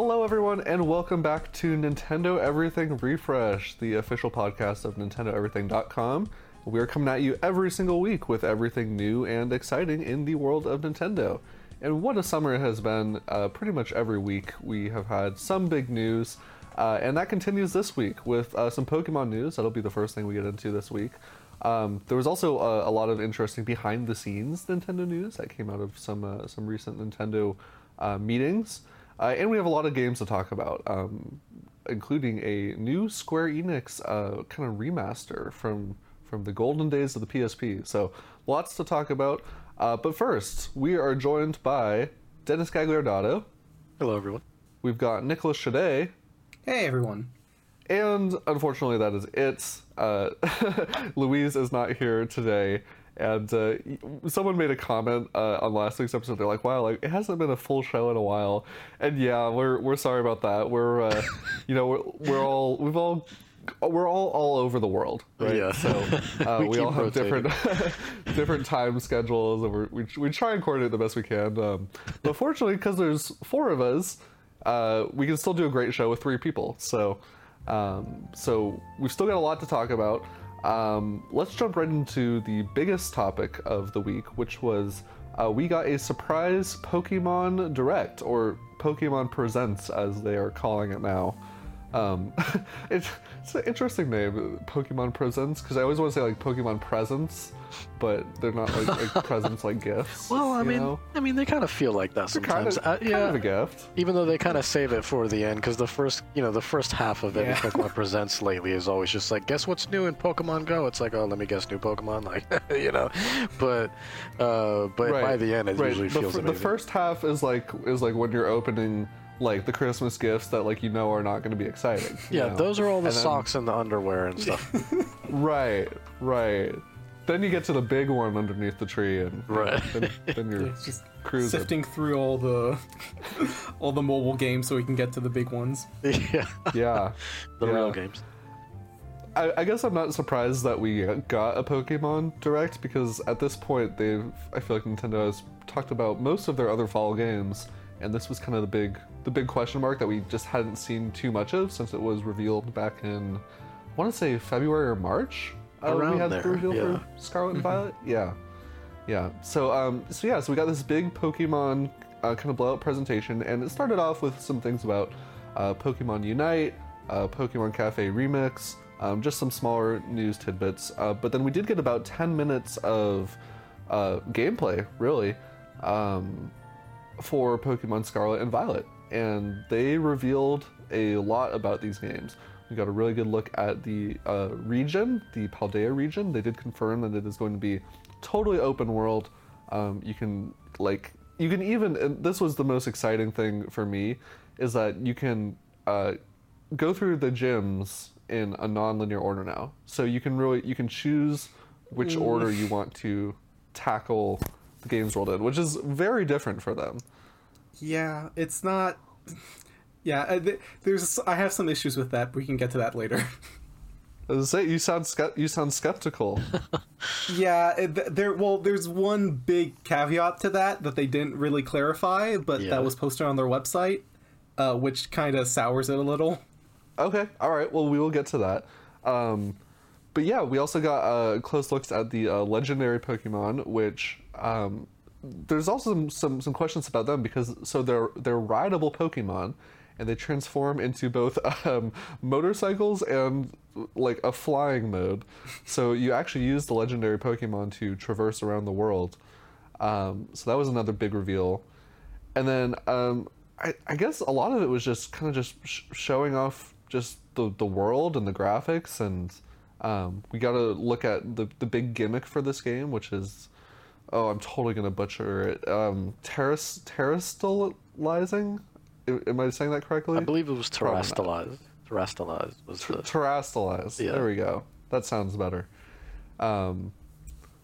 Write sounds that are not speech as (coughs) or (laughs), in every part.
Hello, everyone, and welcome back to Nintendo Everything Refresh, the official podcast of NintendoEverything.com. We are coming at you every single week with everything new and exciting in the world of Nintendo. And what a summer it has been! Uh, pretty much every week we have had some big news, uh, and that continues this week with uh, some Pokemon news. That'll be the first thing we get into this week. Um, there was also a, a, lot of interesting behind-the-scenes Nintendo news that came out of some uh, some recent Nintendo uh, meetings, uh, and we have a lot of games to talk about, um, including a new Square Enix kind of remaster from from the golden days of the PSP. So lots to talk about. Uh, but first, we are joined by Dennis Gagliardato. Hello, everyone. We've got Nicholas Shade. Hey, everyone. And unfortunately, that is it. Uh, (laughs) Louise is not here today. And uh, someone made a comment uh, on last week's episode. They're like, "Wow, like it hasn't been a full show in a while." And yeah, we're we're sorry about that. We're, uh, (laughs) you know, we're we're all we've all we're all all over the world, right? Yeah. So uh, (laughs) we, we all have rotating. different (laughs) different time schedules, and we we try and coordinate the best we can. Um, but fortunately, because there's four of us, uh, we can still do a great show with three people. So um, so we've still got a lot to talk about. Um, let's jump right into the biggest topic of the week, which was uh, we got a surprise Pokemon Direct, or Pokemon Presents as they are calling it now. Um, (laughs) it's, it's an interesting name, Pokemon Presents, because I always want to say like Pokemon Presents, but they're not like, like (laughs) presents like gifts. Well, I mean, know? I mean, they kind of feel like that they're sometimes. Kind of, uh, yeah, kind of a gift. Even though they kind of save it for the end, because the first, you know, the first half of every yeah. (laughs) Pokemon Presents lately is always just like, guess what's new in Pokemon Go? It's like, oh, let me guess new Pokemon, like, you know, but, uh, but right. by the end, it right. usually the feels f- amazing. The first half is like is like when you're opening like the Christmas gifts that like you know are not going to be exciting. Yeah, know? those are all the and socks then, and the underwear and stuff. (laughs) right, right. Then you get to the big one underneath the tree, and right. then, then you're it's (laughs) just cruising. sifting through all the (laughs) all the mobile games so we can get to the big ones. Yeah, yeah, the yeah. real games. I, I, guess I'm not surprised that we got a Pokemon Direct because at this point they've I feel like Nintendo has talked about most of their other fall games, and this was kind of the big the big question mark that we just hadn't seen too much of since it was revealed back in, I want to say February or March. Uh, Around we had there, the reveal yeah. for Scarlet and Violet. (laughs) Yeah, yeah. So um, so yeah, so we got this big Pokemon uh, kind of blowout presentation, and it started off with some things about uh, Pokemon Unite, uh, Pokemon Cafe Remix, um, just some smaller news tidbits. Uh, but then we did get about 10 minutes of uh, gameplay, really, um, for Pokemon Scarlet and Violet and they revealed a lot about these games. We got a really good look at the uh, region, the Paldea region. They did confirm that it is going to be totally open world. Um, you can like you can even this was the most exciting thing for me is that you can uh, go through the gyms in a non-linear order now. So you can really you can choose which mm. order you want to tackle the games world in, which is very different for them. Yeah, it's not. Yeah, uh, there's. I have some issues with that. But we can get to that later. As say, you sound you sound skeptical. (laughs) yeah, there. Well, there's one big caveat to that that they didn't really clarify, but yeah. that was posted on their website, uh, which kind of sours it a little. Okay, all right. Well, we will get to that. Um, but yeah, we also got uh, close looks at the uh, legendary Pokemon, which um, there's also some, some, some questions about them because so they're they're rideable Pokemon, and they transform into both (laughs) um, motorcycles and like a flying mode. So you actually use the legendary Pokemon to traverse around the world. Um, so that was another big reveal, and then um, I, I, guess a lot of it was just kind of just sh- showing off just the the world and the graphics, and um, we got to look at the the big gimmick for this game, which is oh, I'm totally gonna butcher it. Um, terras terastallizing. Am I saying that correctly? I believe it was terastallized. Terastallized was the terastallized. Yeah. There we go. That sounds better. Um,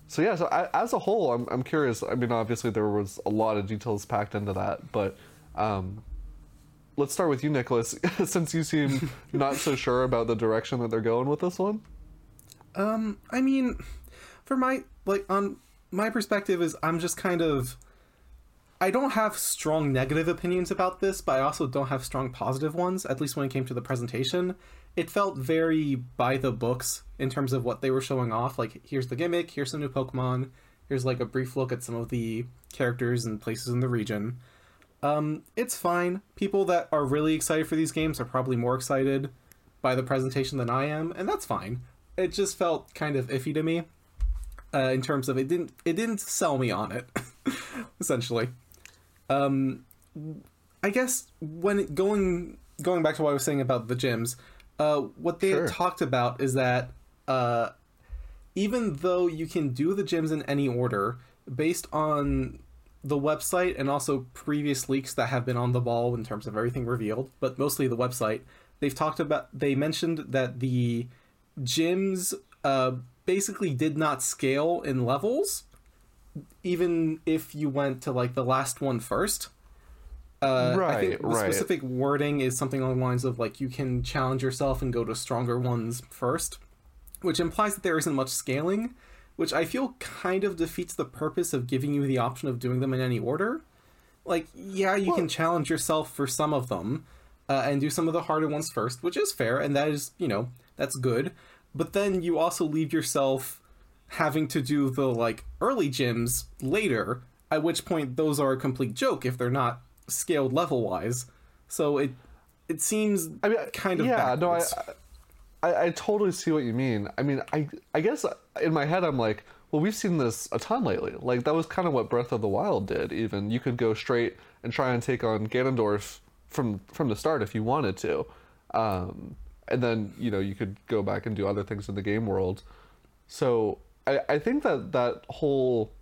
so yeah, so I, as a whole, I'm I'm curious. I mean, obviously there was a lot of details packed into that, but um, let's start with you, Nicholas, (laughs) since you seem (laughs) not so sure about the direction that they're going with this one. Um, I mean, for my like on my perspective is I'm just kind of I don't have strong negative opinions about this, but I also don't have strong positive ones, at least when it came to the presentation. It felt very by the books in terms of what they were showing off. Like, here's the gimmick, here's some new Pokemon, here's like a brief look at some of the characters and places in the region. Um, it's fine. People that are really excited for these games are probably more excited by the presentation than I am, and that's fine. It just felt kind of iffy to me uh, in terms of it didn't it didn't sell me on it (laughs) essentially. Um, I guess when it, going going back to what I was saying about the gyms, uh, what they sure. talked about is that uh, even though you can do the gyms in any order, based on the website and also previous leaks that have been on the ball in terms of everything revealed, but mostly the website, they've talked about they mentioned that the gyms uh, basically did not scale in levels, even if you went to like the last one first. Uh, right, I think the right. specific wording is something along the lines of like you can challenge yourself and go to stronger ones first, which implies that there isn't much scaling, which I feel kind of defeats the purpose of giving you the option of doing them in any order. Like, yeah, you well, can challenge yourself for some of them uh, and do some of the harder ones first, which is fair, and that is, you know, that's good. But then you also leave yourself having to do the like early gyms later at which point those are a complete joke if they're not scaled level wise so it it seems I mean, kind of yeah backwards. no I, I i totally see what you mean. I mean i i guess in my head i'm like well we've seen this a ton lately. Like that was kind of what breath of the wild did even. You could go straight and try and take on ganondorf from from the start if you wanted to. Um and then you know you could go back and do other things in the game world. So i i think that that whole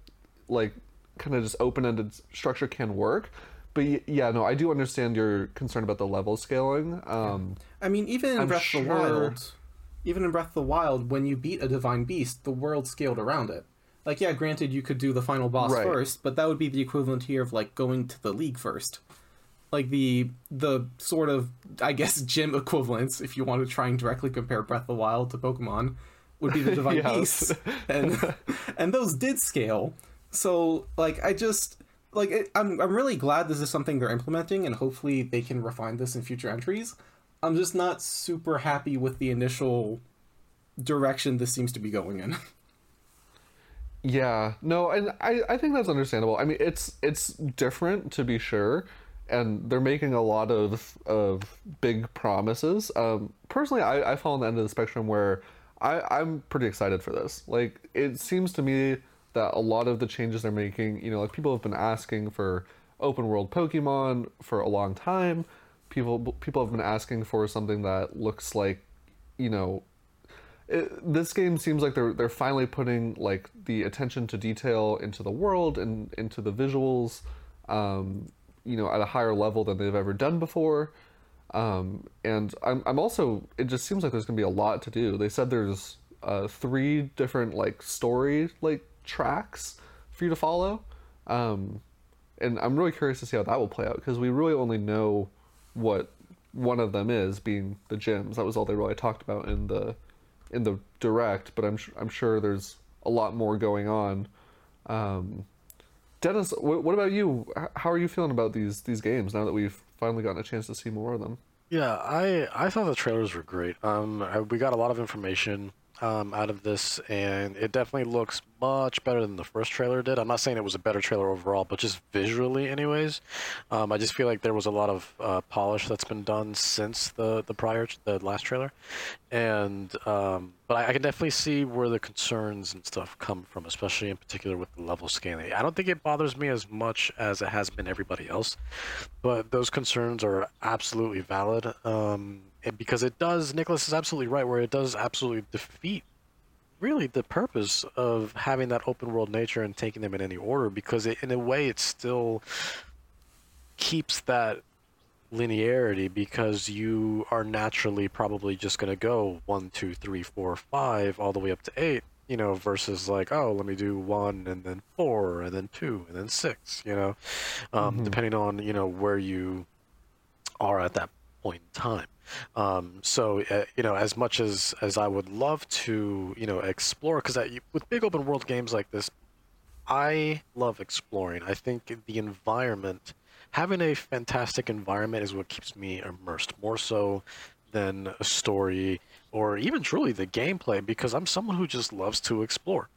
like kind of just open-ended structure can work. But yeah no i do understand your concern about the level scaling. Um i mean even in I'm breath sure... of the wild even in breath of the wild when you beat a divine beast the world scaled around it. Like yeah granted you could do the final boss right. first but that would be the equivalent here of like going to the league first like the the sort of I guess (laughs) gym equivalents, if you want to try and directly compare Breath of the Wild to Pokemon, would be the (laughs) Divine yes. Beasts, and (laughs) and those did scale. So like I just like it, I'm I'm really glad this is something they're implementing, and hopefully they can refine this in future entries. I'm just not super happy with the initial direction this seems to be going in. Yeah, no, and I, I think that's understandable. I mean, it's it's different to be sure, and they're making a lot of of big promises. Um, personally, I, I fall on the end of the spectrum where I, I'm pretty excited for this. Like, it seems to me that a lot of the changes they're making, you know, like people have been asking for open world Pokemon for a long time. People people have been asking for something that looks like, you know, it, this game seems like they're they're finally putting like the attention to detail into the world and into the visuals. Um, you know, at a higher level than they've ever done before. Um, and I'm, I'm also, it just seems like there's going to be a lot to do. They said there's uh, three different like story like tracks for you to follow. Um, and I'm really curious to see how that will play out because we really only know what one of them is being the gyms. That was all they really talked about in the in the direct, but I'm I'm sure there's a lot more going on. Um, Dennis, what about you? How are you feeling about these these games now that we've finally gotten a chance to see more of them? Yeah, I I thought the trailers were great. Um, we got a lot of information um, out of this, and it definitely looks much better than the first trailer did. I'm not saying it was a better trailer overall, but just visually, anyways. Um, I just feel like there was a lot of uh, polish that's been done since the the prior the last trailer, and um, but I, I, can definitely see where the concerns and stuff come from, especially in particular with the level scaling. I don't think it bothers me as much as it has been everybody else, but those concerns are absolutely valid. Um, because it does nicholas is absolutely right where it does absolutely defeat really the purpose of having that open world nature and taking them in any order because it, in a way it still keeps that linearity because you are naturally probably just going to go one two three four five all the way up to eight you know versus like oh let me do one and then four and then two and then six you know um, mm-hmm. depending on you know where you are at that point in time um, so uh, you know, as much as as I would love to, you know, explore, because with big open world games like this, I love exploring. I think the environment, having a fantastic environment, is what keeps me immersed more so than a story or even truly the gameplay because I'm someone who just loves to explore.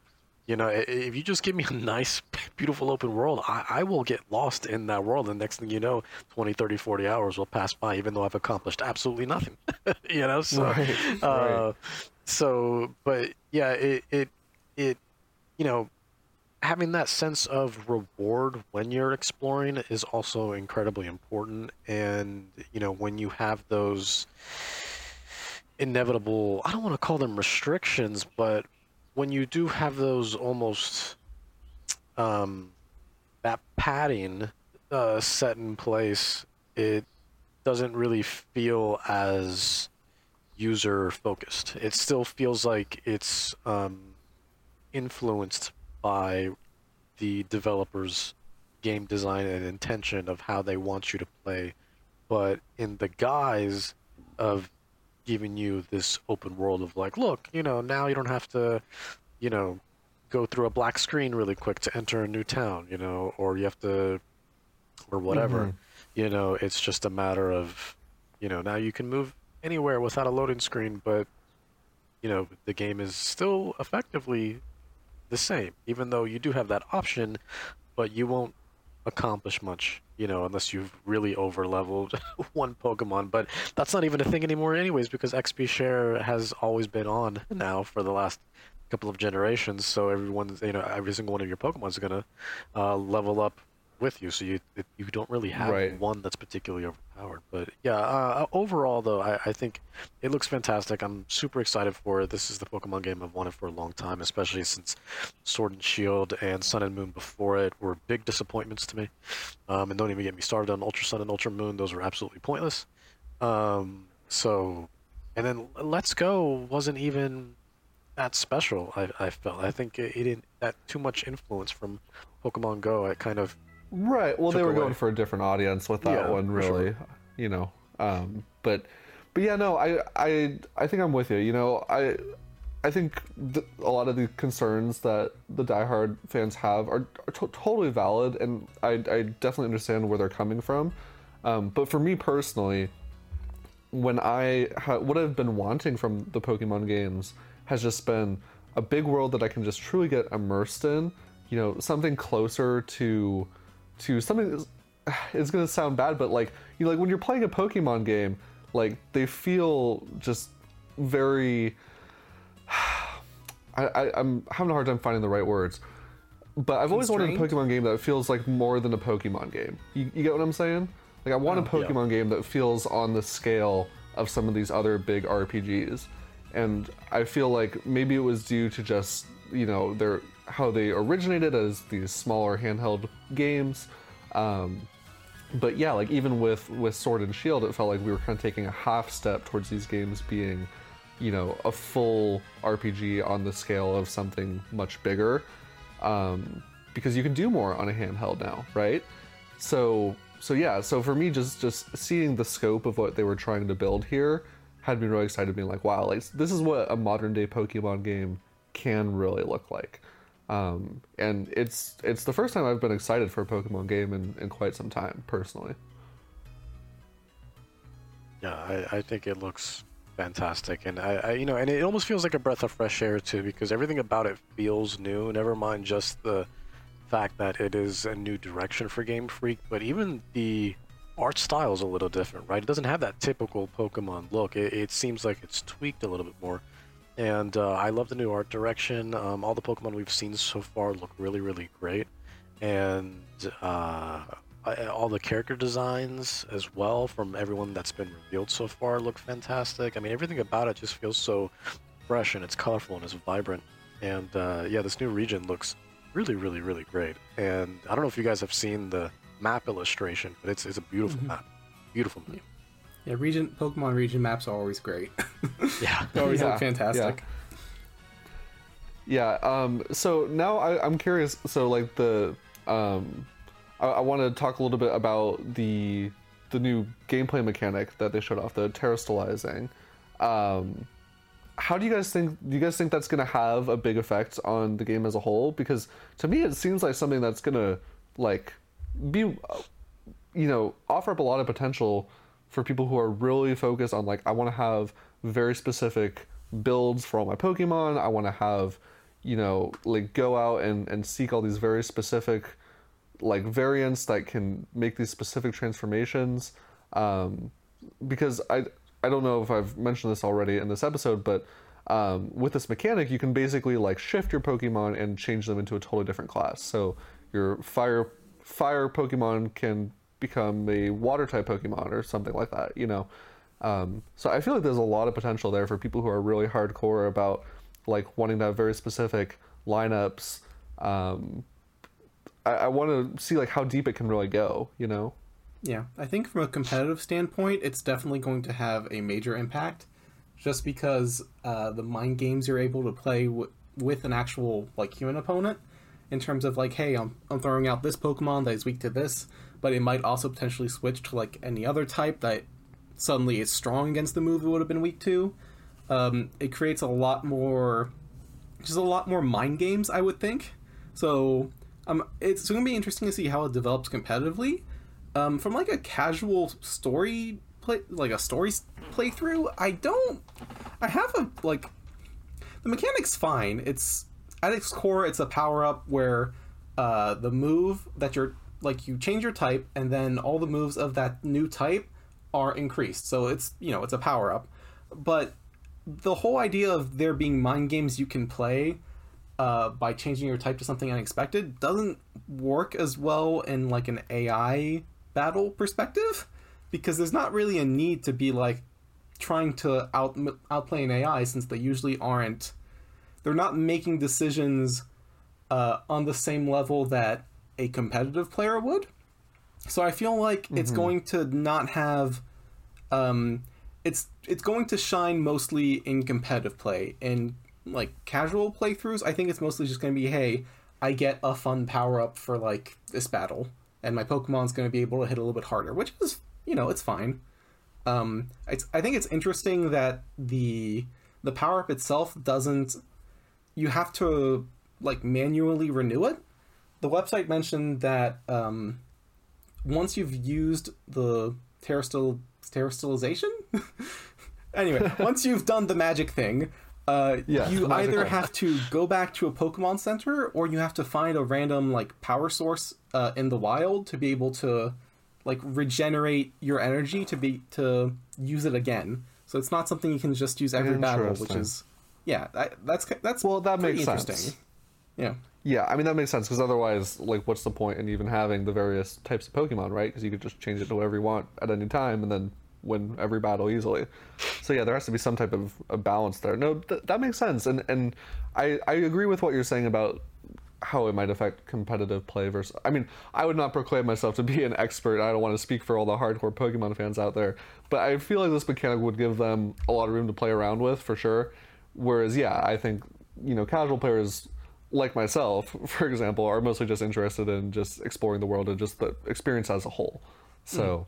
You know, if you just give me a nice, (laughs) beautiful open world, I, I will get lost in that world. And next thing you know, 20, 30, 40 hours will pass by, even though I've accomplished absolutely nothing. (laughs) you know, so, right, uh, right. so, but yeah, it, it, it, you know, having that sense of reward when you're exploring is also incredibly important. And, you know, when you have those inevitable, I don't want to call them restrictions, but when you do have those almost um, that padding uh, set in place, it doesn't really feel as user focused. It still feels like it's um, influenced by the developer's game design and intention of how they want you to play, but in the guise of giving you this open world of like, look, you know, now you don't have to, you know, go through a black screen really quick to enter a new town, you know, or you have to, or whatever. Mm-hmm. You know, it's just a matter of, you know, now you can move anywhere without a loading screen, but, you know, the game is still effectively the same, even though you do have that option, but you won't accomplish much, you know, unless you've really over leveled (laughs) one Pokemon. But that's not even a thing anymore, anyways, because XP share has always been on now for the last couple of generations. So everyone's, you know, every single one of your Pokemon is gonna uh, level up with you, so you you don't really have right. one that's particularly overpowered. But yeah, uh, overall though, I, I think it looks fantastic. I'm super excited for it. This is the Pokemon game I've wanted for a long time, especially since Sword and Shield and Sun and Moon before it were big disappointments to me. Um, and don't even get me started on Ultra Sun and Ultra Moon; those were absolutely pointless. Um, so, and then Let's Go wasn't even that special. I, I felt. I think it, it didn't that too much influence from Pokemon Go. It kind of Right. Well, they were away. going for a different audience with that yeah, one, really. Sure. You know, um, but but yeah, no, I I I think I'm with you. You know, I I think th- a lot of the concerns that the diehard fans have are, are to- totally valid, and I I definitely understand where they're coming from. Um, but for me personally, when I ha- what I've been wanting from the Pokemon games has just been a big world that I can just truly get immersed in. You know, something closer to to something it's (sighs) gonna sound bad, but like you know, like when you're playing a Pokemon game, like they feel just very. (sighs) I, I am having a hard time finding the right words, but I've always wanted a Pokemon game that feels like more than a Pokemon game. You, you get what I'm saying? Like I want oh, a Pokemon yeah. game that feels on the scale of some of these other big RPGs, and I feel like maybe it was due to just you know their how they originated as these smaller handheld games. Um, but yeah, like even with with Sword and Shield, it felt like we were kind of taking a half step towards these games being, you know, a full RPG on the scale of something much bigger, um, because you can do more on a handheld now, right? So so yeah, so for me, just just seeing the scope of what they were trying to build here had me really excited, being like, wow, like this is what a modern day Pokemon game can really look like. Um, and it's it's the first time I've been excited for a Pokemon game in, in quite some time, personally. Yeah, I, I think it looks fantastic, and I, I, you know, and it almost feels like a breath of fresh air too, because everything about it feels new. Never mind just the fact that it is a new direction for Game Freak, but even the art style is a little different, right? It doesn't have that typical Pokemon look. It, it seems like it's tweaked a little bit more. And uh, I love the new art direction. Um, all the Pokemon we've seen so far look really, really great. And uh, I, all the character designs as well from everyone that's been revealed so far look fantastic. I mean, everything about it just feels so fresh and it's colorful and it's vibrant. And uh, yeah, this new region looks really, really, really great. And I don't know if you guys have seen the map illustration, but it's, it's a beautiful mm-hmm. map. Beautiful map. Yeah, region Pokemon region maps are always great. (laughs) yeah, they always yeah. look fantastic. Yeah. yeah um, so now I, am curious. So like the, um, I, I want to talk a little bit about the the new gameplay mechanic that they showed off, the terastallizing. Um, how do you guys think? Do you guys think that's going to have a big effect on the game as a whole? Because to me, it seems like something that's going to like be, uh, you know, offer up a lot of potential for people who are really focused on like I want to have very specific builds for all my Pokemon. I want to have, you know, like go out and and seek all these very specific like variants that can make these specific transformations. Um, because I I don't know if I've mentioned this already in this episode, but um, with this mechanic, you can basically like shift your Pokemon and change them into a totally different class. So your fire fire Pokemon can become a water type Pokemon or something like that. You know, um, so I feel like there's a lot of potential there for people who are really hardcore about like wanting to have very specific lineups. Um, I, I want to see like how deep it can really go. You know. Yeah, I think from a competitive standpoint, it's definitely going to have a major impact, just because uh, the mind games you're able to play w- with an actual like human opponent, in terms of like, hey, I'm I'm throwing out this Pokemon that is weak to this, but it might also potentially switch to like any other type that suddenly is strong against the move it would have been weak to. Um, it creates a lot more, just a lot more mind games, I would think. So um, it's going to be interesting to see how it develops competitively um, from like a casual story play, like a story playthrough, I don't. I have a like. The mechanic's fine. It's at its core, it's a power up where uh, the move that you're like you change your type, and then all the moves of that new type are increased. So it's you know it's a power up, but the whole idea of there being mind games you can play uh, by changing your type to something unexpected doesn't work as well in like an AI battle perspective because there's not really a need to be like trying to out outplay an AI since they usually aren't they're not making decisions uh, on the same level that a competitive player would. So I feel like mm-hmm. it's going to not have um, it's it's going to shine mostly in competitive play. In like casual playthroughs, I think it's mostly just going to be hey, I get a fun power up for like this battle and my Pokemon's going to be able to hit a little bit harder, which is, you know, it's fine. Um, it's, I think it's interesting that the the power up itself doesn't. You have to like manually renew it. The website mentioned that um, once you've used the terrestrial terastallization. (laughs) anyway, (laughs) once you've done the magic thing, uh, yeah, you either have to go back to a Pokemon Center or you have to find a random like power source uh, in the wild to be able to like regenerate your energy to be to use it again. So it's not something you can just use every battle, which is yeah, that's that's well that makes sense. Yeah. Yeah, I mean that makes sense because otherwise, like, what's the point in even having the various types of Pokemon, right? Because you could just change it to whatever you want at any time, and then win every battle easily. So yeah, there has to be some type of, balance there. No, th- that makes sense, and and I I agree with what you're saying about how it might affect competitive play versus. I mean, I would not proclaim myself to be an expert. I don't want to speak for all the hardcore Pokemon fans out there, but I feel like this mechanic would give them a lot of room to play around with for sure. Whereas, yeah, I think you know casual players like myself, (laughs) for example, are mostly just interested in just exploring the world and just the experience as a whole. So,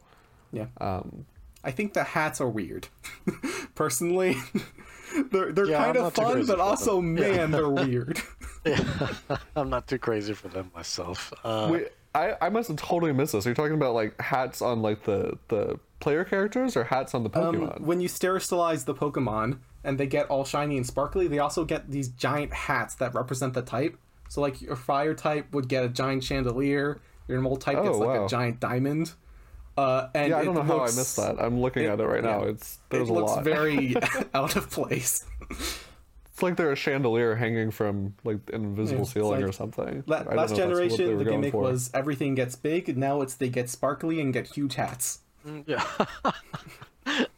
mm. yeah. Um, I think the hats are weird. (laughs) Personally, (laughs) they're they're yeah, kind of fun, but also them. man, yeah. they're weird. yeah, I'm not too crazy for them myself. Uh, Wait, I I must have totally missed this. Are you talking about like hats on like the the player characters or hats on the um, Pokemon? Um, when you sterilize the Pokemon and they get all shiny and sparkly, they also get these giant hats that represent the type. So like your fire type would get a giant chandelier. Your mold type oh, gets like wow. a giant diamond. Uh, and yeah, I don't know looks, how I missed that. I'm looking it, at it right yeah, now. It's there's it a looks lot. very (laughs) out of place. It's like they're a chandelier hanging from like an invisible yeah, ceiling like, or something. La- last generation, the gimmick for. was everything gets big. Now it's they get sparkly and get huge hats. Mm, yeah. (laughs)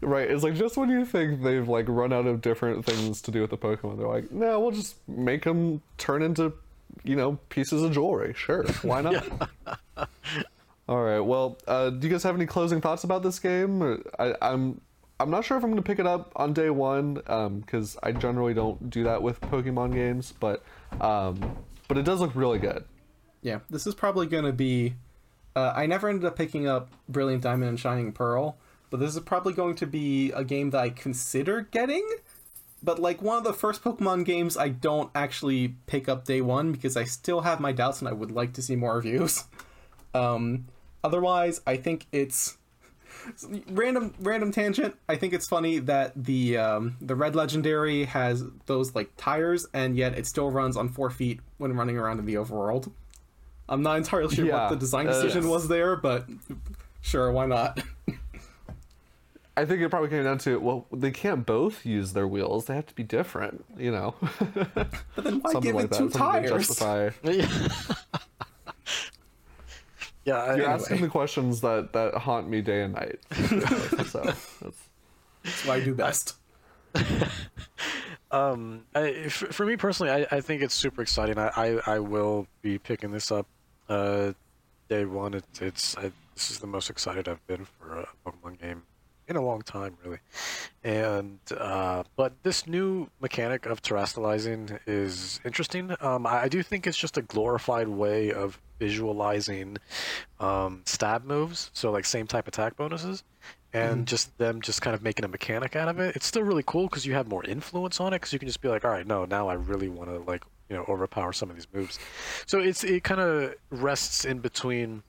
right. It's like just when you think they've like run out of different things to do with the Pokemon, they're like, no, we'll just make them turn into, you know, pieces of jewelry. Sure, why not? (laughs) All right. Well, uh, do you guys have any closing thoughts about this game? I, I'm, I'm not sure if I'm going to pick it up on day one because um, I generally don't do that with Pokemon games, but um, but it does look really good. Yeah, this is probably going to be. Uh, I never ended up picking up Brilliant Diamond and Shining Pearl, but this is probably going to be a game that I consider getting but like one of the first Pokemon games, I don't actually pick up day one because I still have my doubts and I would like to see more (laughs) reviews. Um, otherwise, I think it's (laughs) random random tangent. I think it's funny that the um, the red legendary has those like tires, and yet it still runs on four feet when running around in the overworld. I'm not entirely sure Yeah, what the design uh, decision yes. was there, but sure, why not? (laughs) I think it probably came down to well, they can't both use their wheels; they have to be different, you know. (laughs) But then why Something give like it that. two something tires? justify. (laughs) (laughs) yeah, I, You're Anyway. asking the questions that that haunt me day and night. so that's That's what I do best. Um, I, f- for me personally, I, I think it's super exciting. I, I, I will be picking this up uh, day one. It, it's I, this is the most excited I've been for a Pokemon game in a long time, really. And uh, but this new mechanic of terastallizing is interesting. Um, I, I do think it's just a glorified way of visualizing um, stab moves. So like same type attack bonuses and just them just kind of making a mechanic out of it. It's still really cool because you have more influence on it because you can just be like, all right, no, now I really want to like you know overpower some of these moves. So it's it kind of rests in between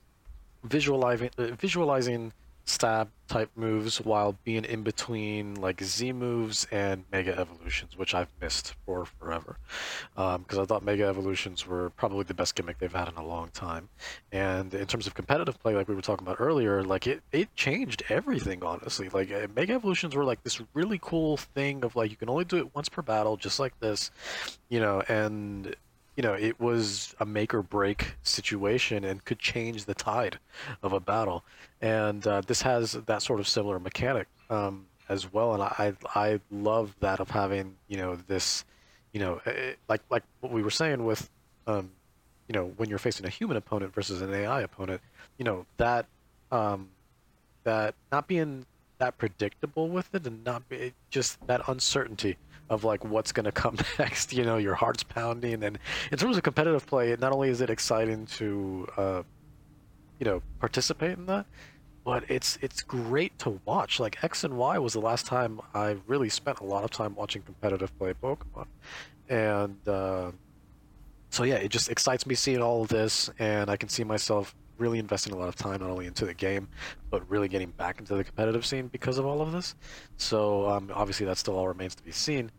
visualizing uh, visualizing stab type moves while being in between like Z moves and Mega Evolutions, which I've missed for forever. Because I thought Mega Evolutions were probably the best gimmick they've had in a long time. And in terms of competitive play, like we were talking about earlier, like it, it changed everything, honestly. Like uh, Mega Evolutions were like this really cool thing of like you can only do it once per battle, just like this, you know, and you know, it was a make or break situation and could change the tide of a battle. And uh, this has that sort of similar mechanic um, as well. And I, I love that of having, you know, this, you know, eh, like like what we were saying with, um, you know, when you're facing a human opponent versus an AI opponent, you know, that um, that not being that predictable with it and not be just that uncertainty of like what's going to come (laughs) next you know your heart's pounding and in terms of competitive play not only is it exciting to uh, you know participate in that but it's it's great to watch. Like x and y was the last time i really spent a lot of time watching competitive play pokemon and uh, so yeah it just excites me seeing all of this and i can see myself really investing a lot of time not only into the game but really getting back into the competitive scene because of all of this. So um, obviously that still all remains to be seen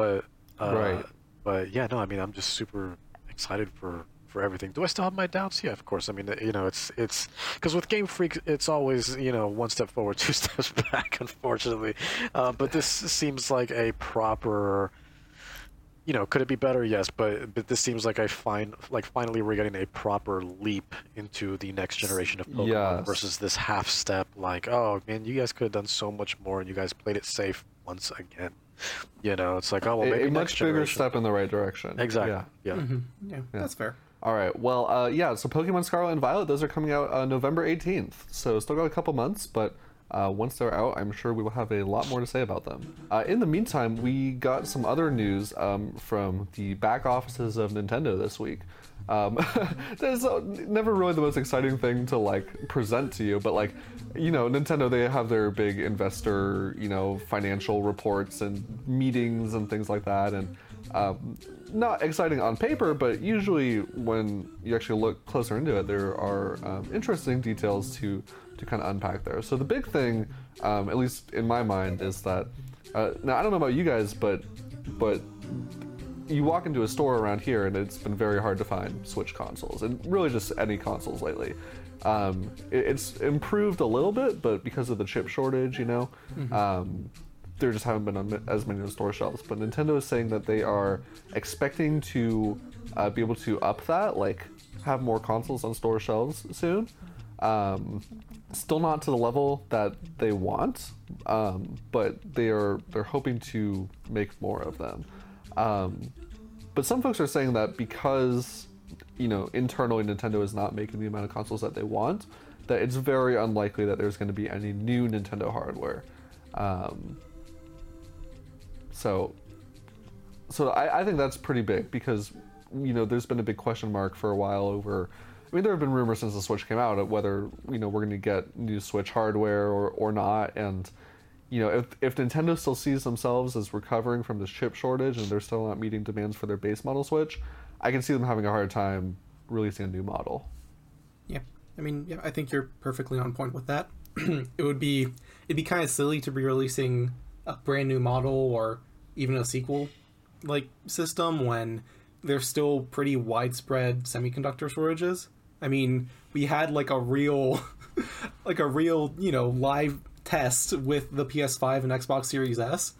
but uh, Right. but yeah no i mean i'm just super excited for for everything do i still have my doubts yeah of course i mean you know it's it's because with game freak it's always you know one step forward (laughs) two steps back unfortunately uh, but this seems like a proper you know, could it be better? Yes, but but this seems like I find like finally we're getting a proper leap into the next generation of Pokemon Yes. versus this half step. Like, oh man, you guys could have done so much more, and you guys played it safe once again. You know, it's like, oh well, a, maybe a next much bigger step in the right direction. Exactly. Yeah. Yeah. Mm-hmm. Yeah, that's fair. All right. Well, uh, yeah. So Pokemon Scarlet and Violet, those are coming out uh, November 18th. So still got a couple months, but uh, once they're out, I'm sure we will have a lot more to say about them. Uh, in the meantime, we got some other news um, from the back offices of Nintendo this week. Um, (laughs) that's never really the most exciting thing to like present to you, but like, you know, Nintendo they have their big investor, you know, financial reports and meetings and things like that, and um, not exciting on paper, but usually when you actually look closer into it, there are um, interesting details to to kind of unpack there. So the big thing, um, at least in my mind, is that uh, now I don't know about you guys, but but you walk into a store around here and it's been very hard to find Switch consoles and really just any consoles lately. Um, it- it's improved a little bit, but because of the chip shortage, you know, um, there just haven't been on as many on the store shelves. But Nintendo is saying that they are expecting to uh, be able to up that, like have more consoles on store shelves soon. Um, still not to the level that they want, um, but they are they're hoping to make more of them. Um, but some folks are saying that because you know internally Nintendo is not making the amount of consoles that they want, that it's very unlikely that there's going to be any new Nintendo hardware. Um, so, so I, I think that's pretty big because you know there's been a big question mark for a while over. I mean, there have been rumors since the Switch came out of whether you know we're going to get new Switch hardware or or not, and you know, if if Nintendo still sees themselves as recovering from this chip shortage and they're still not meeting demands for their base model Switch, I can see them having a hard time releasing a new model. Yeah, I mean, yeah, I think you're perfectly on point with that. (clears throat) it would be it'd be kind of silly to be releasing a brand new model or even a sequel like system when there's still pretty widespread semiconductor shortages. I mean, we had like a real (laughs) like a real, you know, live test with the PS5 and Xbox Series S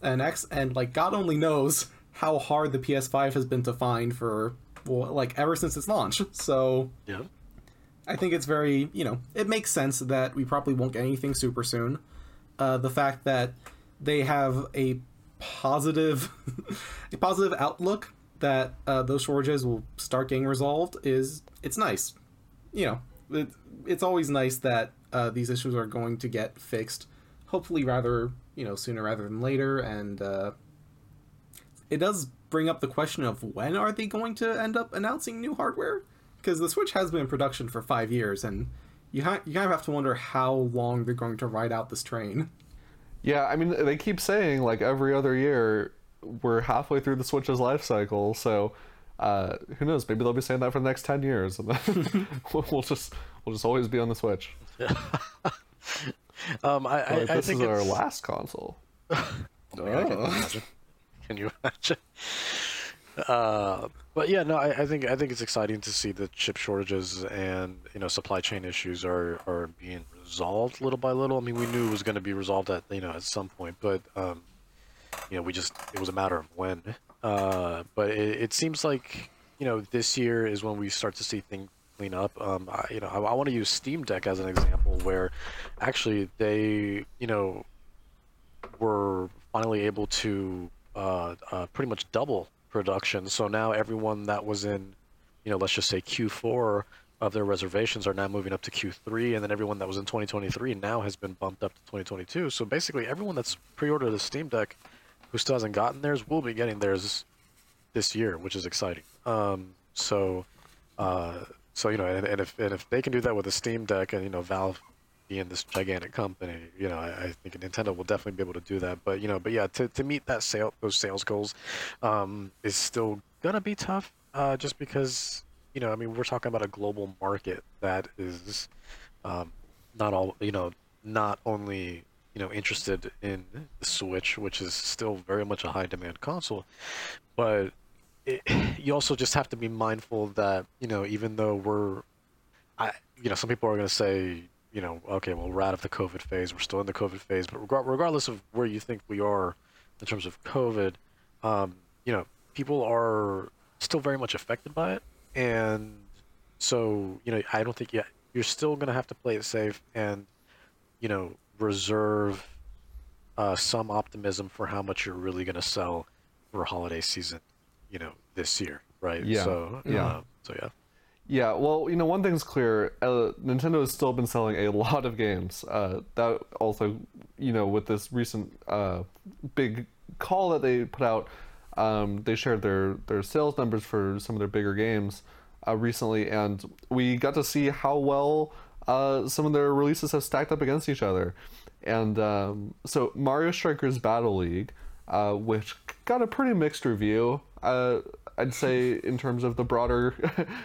and X and like God only knows how hard the PS5 has been to find for well, like ever since its launch. (laughs) So Yeah. I think it's very, you know, it makes sense that we probably won't get anything super soon. Uh, the fact that they have a positive, (laughs) a positive outlook that uh, those shortages will start getting resolved is it's nice. You know, it, it's always nice that uh, these issues are going to get fixed. Hopefully, rather you know sooner rather than later, and uh, it does bring up the question of when are they going to end up announcing new hardware? Because the Switch has been in production for five years, and you ha- you kind of have to wonder how long they're going to ride out this train. Yeah, I mean, they keep saying like every other year we're halfway through the Switch's life cycle, so uh, who knows? Maybe they'll be saying that for the next ten years, and then (laughs) (laughs) we'll just we'll just always be on the Switch. (laughs) Um, I, I, Like, I this think is our it's- last console. Oh God, can you imagine? Can you imagine? Uh, but yeah, no, I, I think I think it's exciting to see the chip shortages and you know supply chain issues are are being resolved little by little. I mean, we knew it was going to be resolved at you know at some point, but um, you know we just it was a matter of when. Uh, but it, it seems like you know this year is when we start to see things clean up. Um, I, you know, I, I want to use Steam Deck as an example where actually they you know were finally able to uh, uh, pretty much double production. So now everyone that was in, you know, let's just say Q4 of their reservations are now moving up to Q3, and then everyone that was in 2023 now has been bumped up to 2022. So basically, everyone that's pre-ordered a Steam Deck who still hasn't gotten theirs will be getting theirs this year, which is exciting. Um, so, uh, so you know, and, and if and if they can do that with a Steam Deck, and you know, Valve being this gigantic company, you know, I, I think Nintendo will definitely be able to do that. But you know, but yeah, to, to meet that sale those sales goals um, is still gonna be tough, uh, just because you know, I mean, we're talking about a global market that is um, not all you know, not only you know interested in the Switch, which is still very much a high demand console, but it, (sighs) you also just have to be mindful that you know, even though we're I, you know, some people are going to say, you know, okay, well, we're out of the COVID phase. We're still in the COVID phase, but regar- regardless of where you think we are in terms of COVID, um, you know, people are still very much affected by it, and so you know, I don't think yeah, you're still going to have to play it safe and you know reserve uh, some optimism for how much you're really going to sell for holiday season, you know, this year, right? Yeah, So yeah. uh, so yeah. Yeah, well, you know, one thing's clear: uh, Nintendo has still been selling a (laughs) lot of games. Uh, that also, you know, with this recent uh, big call that they put out, um, they shared their their sales numbers for some of their bigger games uh, recently, and we got to see how well uh, some of their releases have stacked up against each other. And um, so, Mario Strikers Battle League, uh, which got a pretty mixed review. Uh, I'd say in terms of the broader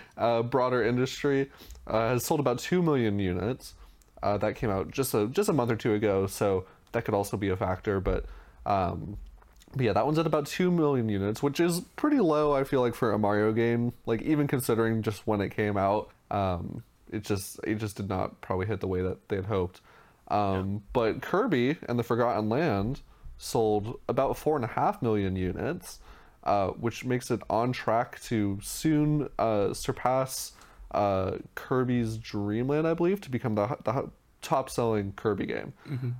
(laughs) uh, broader industry, uh, has sold about two million units. That came out just a just a month or two ago, so that could also be a factor. But, um, but yeah, that one's at about two million units, which is pretty low. I feel like for a Mario game, like even considering just when it came out, um, it just it just did not probably hit the way that they had hoped. Um, But Kirby and the Forgotten Land sold about four and a half million units, uh, which makes it on track to soon uh, surpass uh, Kirby's Dream Land, I believe, to become the, the top selling Kirby game.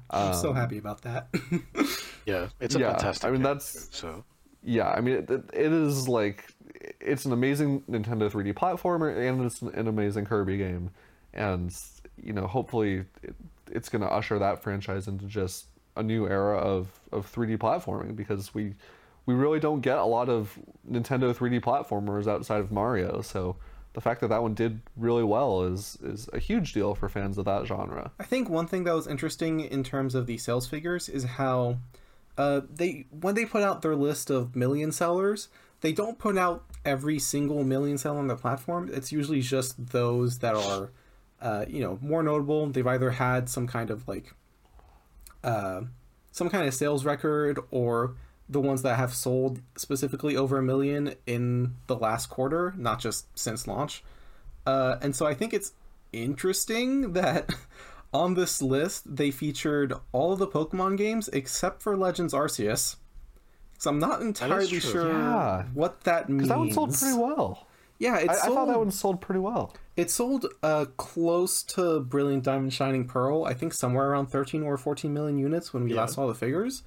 I'm so happy about that. (laughs) Yeah, it's a Yeah, fantastic. I mean, game, that's- too, so. yeah, I mean, it, it is like it's an amazing Nintendo 3D platformer and it's an amazing Kirby game, and you know, hopefully, it, it's going to usher that franchise into just a new era of of 3D platforming because we we really don't get a lot of Nintendo 3D platformers outside of Mario, so the fact that that one did really well is is a huge deal for fans of that genre. I think one thing that was interesting in terms of the sales figures is how uh, they when they put out their list of million sellers, they don't put out every single million seller on the platform. It's usually just those that are, uh, you know, more notable. They've either had some kind of like, uh, some kind of sales record or the ones that have sold specifically over a million in the last quarter, not just since launch. Uh, and so I think it's interesting (laughs) that on this list they featured all of the Pokemon games except for Legends Arceus. So I'm not entirely sure Yeah. what that means. That one sold pretty well. Yeah, it I, I sold. thought that one sold pretty well. It sold uh, close to Brilliant Diamond Shining Pearl. I think somewhere around 13 or 14 million units when we Yeah. last saw the figures.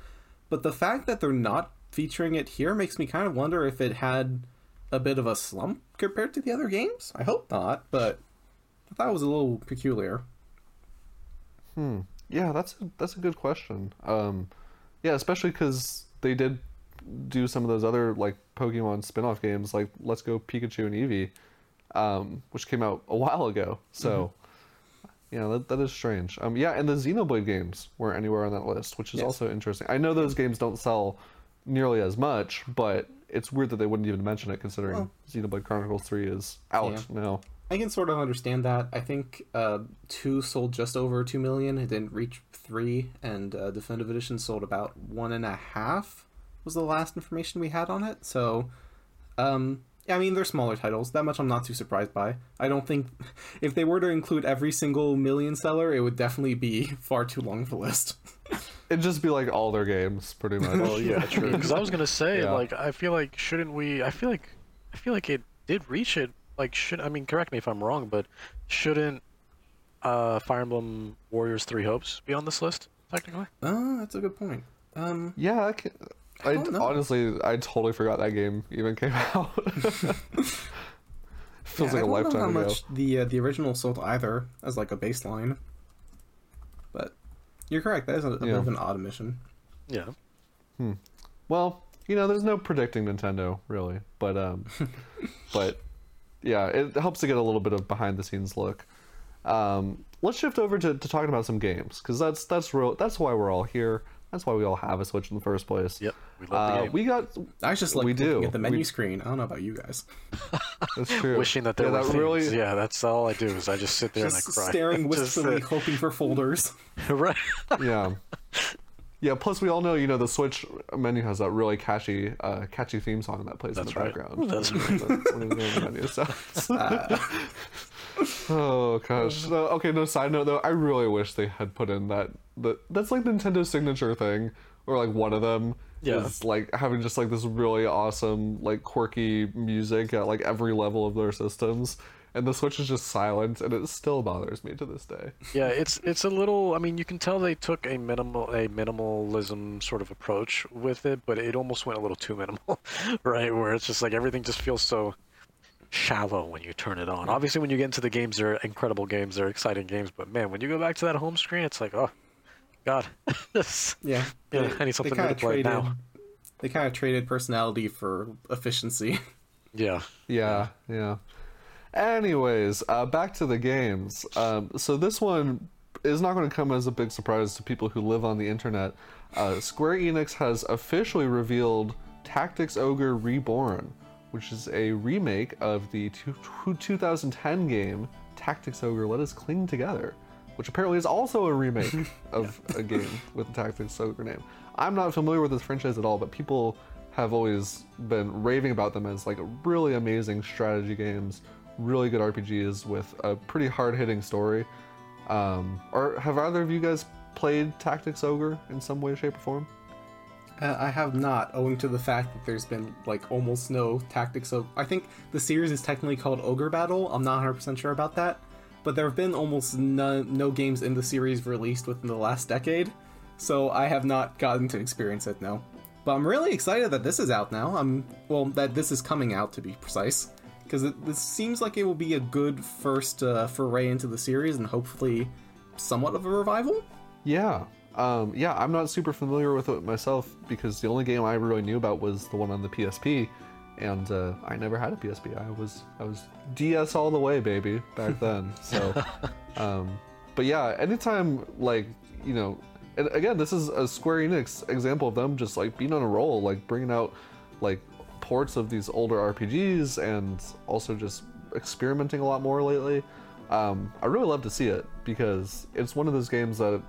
But the fact that they're not featuring it here makes me kind of wonder if it had a bit of a slump compared to the other games. I hope not, but I thought it was a little peculiar. Hmm. Yeah, that's a, that's a good question. Um, yeah, especially because they did do some of those other like Pokemon spin-off games, like Let's Go Pikachu and Eevee, um, which came out a while ago. So, yeah, that, that is strange. Um, yeah, and the Xenoblade games weren't anywhere on that list, which is Yes. also interesting. I know those games don't sell nearly as much, but it's weird that they wouldn't even mention it, considering Well- Xenoblade Chronicles Three is out Yeah. now. I can sort of understand that. I think uh, two sold just over two million. It didn't reach three, and uh, Definitive Edition sold about one and a half. Was the last information we had on it. So, um, yeah, I mean, they're smaller titles. That much I'm not too surprised by. I don't think (laughs) if they were to include every single million seller, it would definitely be (laughs) far too long of a list. (laughs) It'd just be like all their games, pretty much. Well, yeah, true. Because I was gonna say, Yeah. like, I feel like shouldn't we? I feel like, I feel like it did reach it. Like, should I mean, correct me if I'm wrong, but shouldn't uh, Fire Emblem Warriors Three Hopes be on this list technically? Uh, that's a good point. Um, Yeah, I, can, I, don't know. honestly, I totally forgot that game even came (laughs) out. (laughs) Feels yeah, like a I don't know how ago. much the uh, the original sold either as like a baseline. But you're correct. That is a, a bit of an odd omission. Yeah. Hmm. Well, you know, there's no predicting Nintendo really, but um, (laughs) but yeah, it helps to get a little bit of behind the scenes look. Um, let's shift over to, to talking about some games because that's that's real. That's why we're all here. That's why we all have a Switch in the first place. Yep. We love the Uh, game. we got I just like We looking do. at the menu We- screen. I don't know about you guys. (laughs) that's true. Wishing that there yeah, were that things. really Yeah, that's all I do is I just sit there Just and I cry. staring (laughs) Just, wistfully, uh, hoping for folders. (laughs) right. yeah. Yeah, plus we all know, you know, the Switch menu has that really catchy, uh, catchy theme song that plays That's in the right. background. That's when, when you're the menu. So. oh gosh. No, okay. No side note though, I really wish they had put in that. That that's like Nintendo's signature thing, or like one of them Yeah. is like having just like this really awesome, like quirky music at like every level of their systems. And the Switch is just silent, and it still bothers me to this day. Yeah, it's it's a little. I mean, you can tell they took a minimal a minimalism sort of approach with it, but it almost went a little too minimal, (laughs) right? Where it's just like everything just feels so shallow when you turn it on. Obviously, when you get into the games, they're incredible games, they're exciting games. But man, when you go back to that home screen, it's like, oh, God, (laughs) this. Yeah, Yeah, I need something new to kinda play now. They kind of traded personality for efficiency. (laughs) Yeah, Yeah, yeah. Anyways, uh, back to the games. Um, so this one is not going to come as a big surprise to people who live on the internet. Uh, Square Enix has officially revealed Tactics Ogre Reborn, which is a remake of the two, 2010 game Tactics Ogre Let Us Cling Together, which apparently is also a remake (laughs) of a game with the Tactics Ogre name. I'm not familiar with this franchise at all, but people have always been raving about them as like really amazing strategy games, really good RPGs with a pretty hard-hitting story. Um, or have either of you guys played Tactics Ogre in some way, shape, or form? Uh, I have not, owing to the fact that there's been like almost no tactics. So I think the series is technically called Ogre Battle. I'm not 100% sure about that, but there have been almost no, no games in the series released within the last decade. So I have not gotten to experience it now. But I'm really excited that this is out now. I'm well that this is coming out to be precise, because this seems like it will be a good first uh, foray into the series and hopefully somewhat of a revival. Yeah. Um, yeah, I'm not super familiar with it myself because the only game I really knew about was the one on the PSP. And uh, I never had a PSP. I was I was DS all the way, baby, back (laughs) then. So, (laughs) um, but yeah, anytime like you know, and again, this is a Square Enix example of them just like being on a roll, like bringing out like ports of these older RPGs and also just experimenting a lot more lately. Um, I really love to see it because it's one of those games that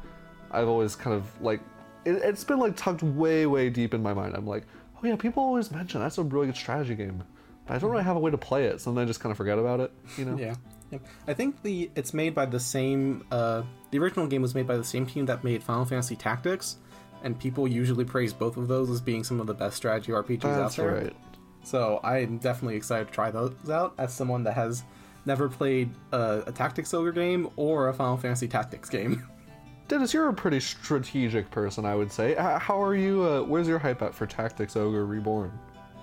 I've always kind of like. It, it's been like tucked way, way deep in my mind. I'm like, oh yeah, people always mention that's a really good strategy game, but I don't really have a way to play it, so then I just kind of forget about it. You know? Yeah. I think the it's made by the same. Uh, the original game was made by the same team that made Final Fantasy Tactics, and people usually praise both of those as being some of the best strategy RPGs out there. right. So I'm definitely excited to try those out as someone that has never played a, a Tactics Ogre game or a Final Fantasy Tactics game. (laughs) Dennis, you're a pretty strategic person, I would say. How are you? Uh, where's your hype at for Tactics Ogre Reborn?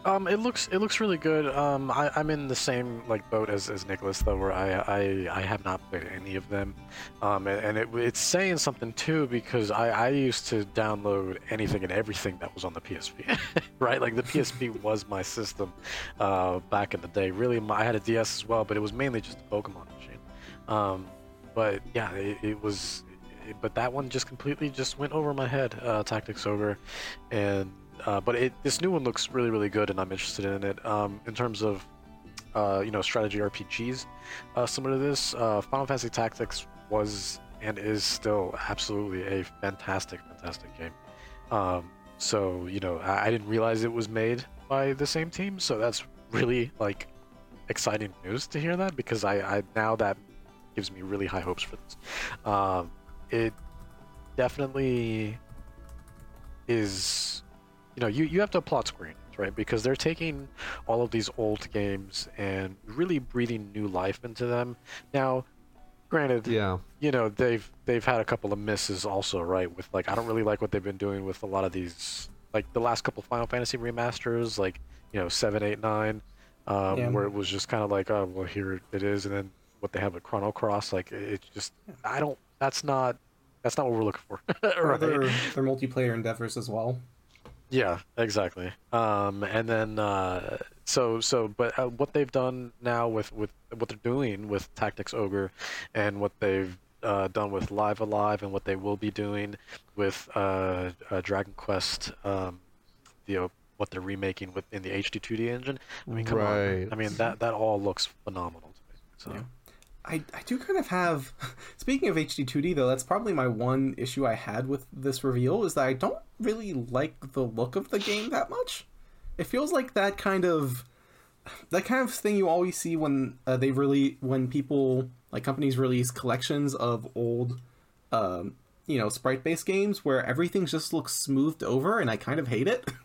Um, it looks it looks really good. Um, I, I'm in the same like boat as, as Nicholas though, where I, I I have not played any of them, um, and, and it, it's saying something too because I, I used to download anything and everything that was on the PSP, (laughs) right? Like the PSP (laughs) was my system, uh, back in the day. Really, my, I had a DS as well, but it was mainly just a Pokemon machine. Um, but yeah, it, it was, but that one just completely just went over my head. Uh, Tactics Ogre, and uh, but it this new one looks really really good, and I'm interested in it. Um, in terms of uh, you know strategy RPGs, uh, similar to this, uh, Final Fantasy Tactics was and is still absolutely a fantastic fantastic game. Um, so you know I, I didn't realize it was made by the same team, so that's really like exciting news to hear that because I, I now that gives me really high hopes for this. Um, it definitely is you know you, you have to applaud Square right because they're taking all of these old games and really breathing new life into them now granted Yeah. you know they've they've had a couple of misses also right with like i don't really like what they've been doing with a lot of these like the last couple final fantasy remasters like you know 7 8 9 um, Yeah. where it was just kind of like oh well here it is and then what they have with chrono cross like it just i don't that's not that's not what we're looking for Or (laughs) right? their, their multiplayer endeavors as well. Yeah, exactly. Um, and then uh, so so, but uh, what they've done now with with what they're doing with Tactics Ogre, and what they've uh, done with Live Alive, and what they will be doing with uh, uh, Dragon Quest, um, you know, what they're remaking with in the HD 2D engine. I mean, come on. Right. I mean that that all looks phenomenal to me. So. Yeah. I, I do kind of have (laughs) speaking of HD2D though, that's probably my one issue I had with this reveal is that I don't really like the look of the game that much. It feels like that kind of that kind of thing you always see when uh, they really when people like companies release collections of old um you know sprite based games where everything just looks smoothed over and I kind of hate it. (laughs)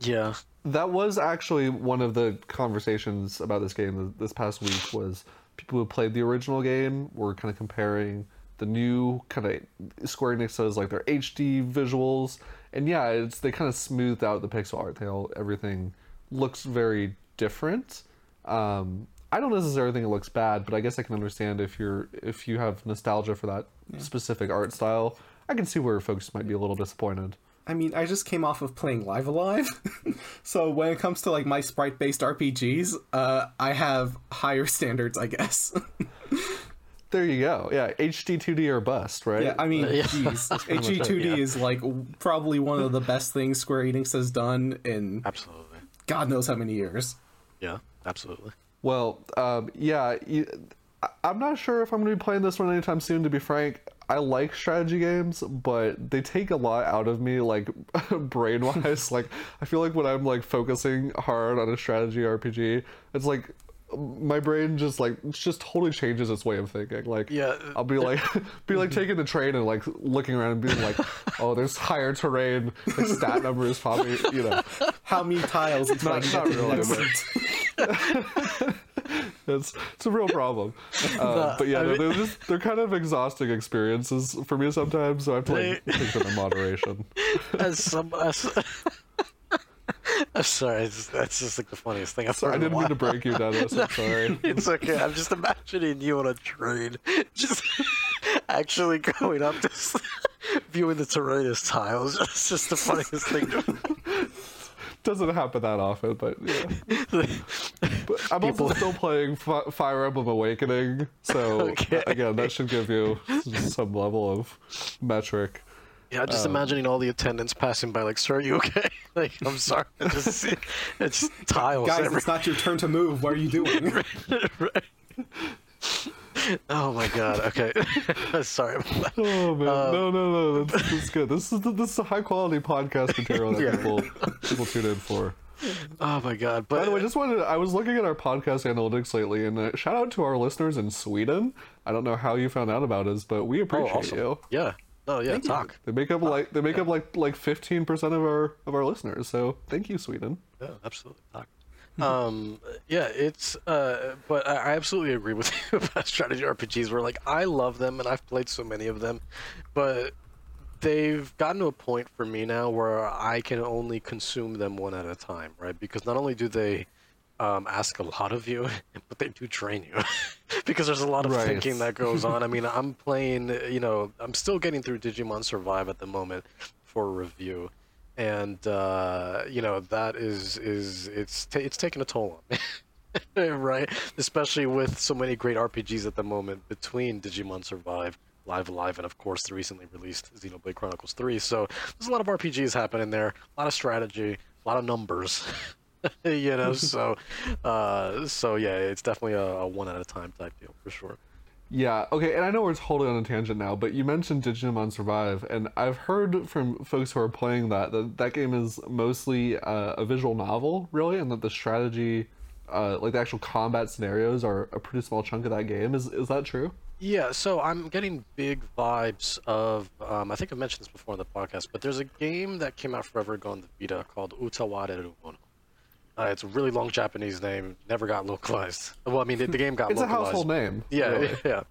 Yeah. That was actually one of the conversations about this game this past week was people who played the original game were kind of comparing the new kind of Square Enix says like their HD visuals and yeah it's they kind of smoothed out the pixel art. They all everything looks very different. Um I don't necessarily think it looks bad but I guess I can understand if you're if you have nostalgia for that specific art style. I can see where folks might be a little disappointed I mean, I just came off of playing Live Alive, (laughs) so when it comes to like my sprite-based RPGs, uh, I have higher standards, I guess. (laughs) There you go. Yeah, HD 2D or bust, right? yeah, I mean, (laughs) Yeah. jeez, much it, HD2D yeah. is like probably one of the best things Square Enix has done in Absolutely. God knows how many years. Yeah. Absolutely. Well, um, yeah, you, I'm not sure if I'm going to be playing this one anytime soon. To be frank, I like strategy games, but they take a lot out of me, like (laughs) brain wise. (laughs) like I feel like when I'm like focusing hard on a strategy RPG, it's like my brain just like just totally changes its way of thinking. Like Yeah. Uh, I'll be like (laughs) be like taking the train and like looking around and being like, oh, there's higher terrain, like stat numbers probably, you know. How many tiles it's Not- not get to the really, next but- seat? It's it's a real problem. Uh, but yeah, I mean- they're just they're kind of exhausting experiences for me sometimes. So I have to like, They- take them in moderation. (laughs) as some as, I'm sorry, just, that's just like the funniest thing I've So I didn't mean to break you, Dennis. I'm (laughs) sorry. It's okay. I'm just imagining you on a train, just (laughs) actually going up, just viewing the terrain as tiles. It's just the funniest thing. To doesn't happen that often, but yeah. (laughs) but I'm also still playing F- Fire Emblem Awakening, so (laughs) Okay. again, that should give you some level of metric. Yeah, just Um, imagining all the attendants passing by, like, "Sir, are you okay?" (laughs) Like, I'm sorry, it's just it's tiles. Guys, every- it's not your turn to move. What are you doing? right. Oh my god. Okay. (laughs) sorry. Oh man, Um, no, no, no, that's, that's good. This is the, this is a high quality podcast material that Yeah. people people tune in for. Oh my god. But By the way, just wanted I was looking at our podcast analytics lately, and uh, shout out to our listeners in Sweden. I don't know how you found out about us, but we oh, appreciate awesome. you. Yeah. Oh yeah. Thank you. talk. They make up like they make up like like fifteen percent of our of our listeners. So thank you, Sweden. Yeah, absolutely. Talk. Um yeah it's uh but I, absolutely agree with (laughs) you about strategy rpgs where like i love them and i've played so many of them but they've gotten to a point for me now where i can only consume them one at a time right? Because not only do they um, ask a lot of you (laughs) but they do train you (laughs) because there's a lot of Right. thinking that goes on. I mean i'm playing you know i'm still getting through digimon survive at the moment for review and uh, you know that is is it's ta it's taking a toll on me, (laughs) right? Especially with so many great RPGs at the moment between Digimon Survive, Live Alive, and of course the recently released Xenoblade Chronicles 3. So there's a lot of RPGs happening there, a lot of strategy, a lot of numbers. (laughs) you know, (laughs) so uh, so yeah, it's definitely a, a one at a time type deal for sure. Yeah, okay, and I know we're totally on a tangent now, but you mentioned Digimon Survive, and I've heard from folks who are playing that that that game is mostly uh, a visual novel, really, and that the strategy, uh, like the actual combat scenarios, are a pretty small chunk of that game. Is is that true? Yeah, so I'm getting big vibes of. Um, I think I've mentioned this before on the podcast, but there's a game that came out forever ago on the Vita called Utawarerumono. Uh, it's a really long Japanese name, never got localized. Well, I mean, the, the game got (laughs) It's a localized. household name. Yeah, really. (laughs) yeah.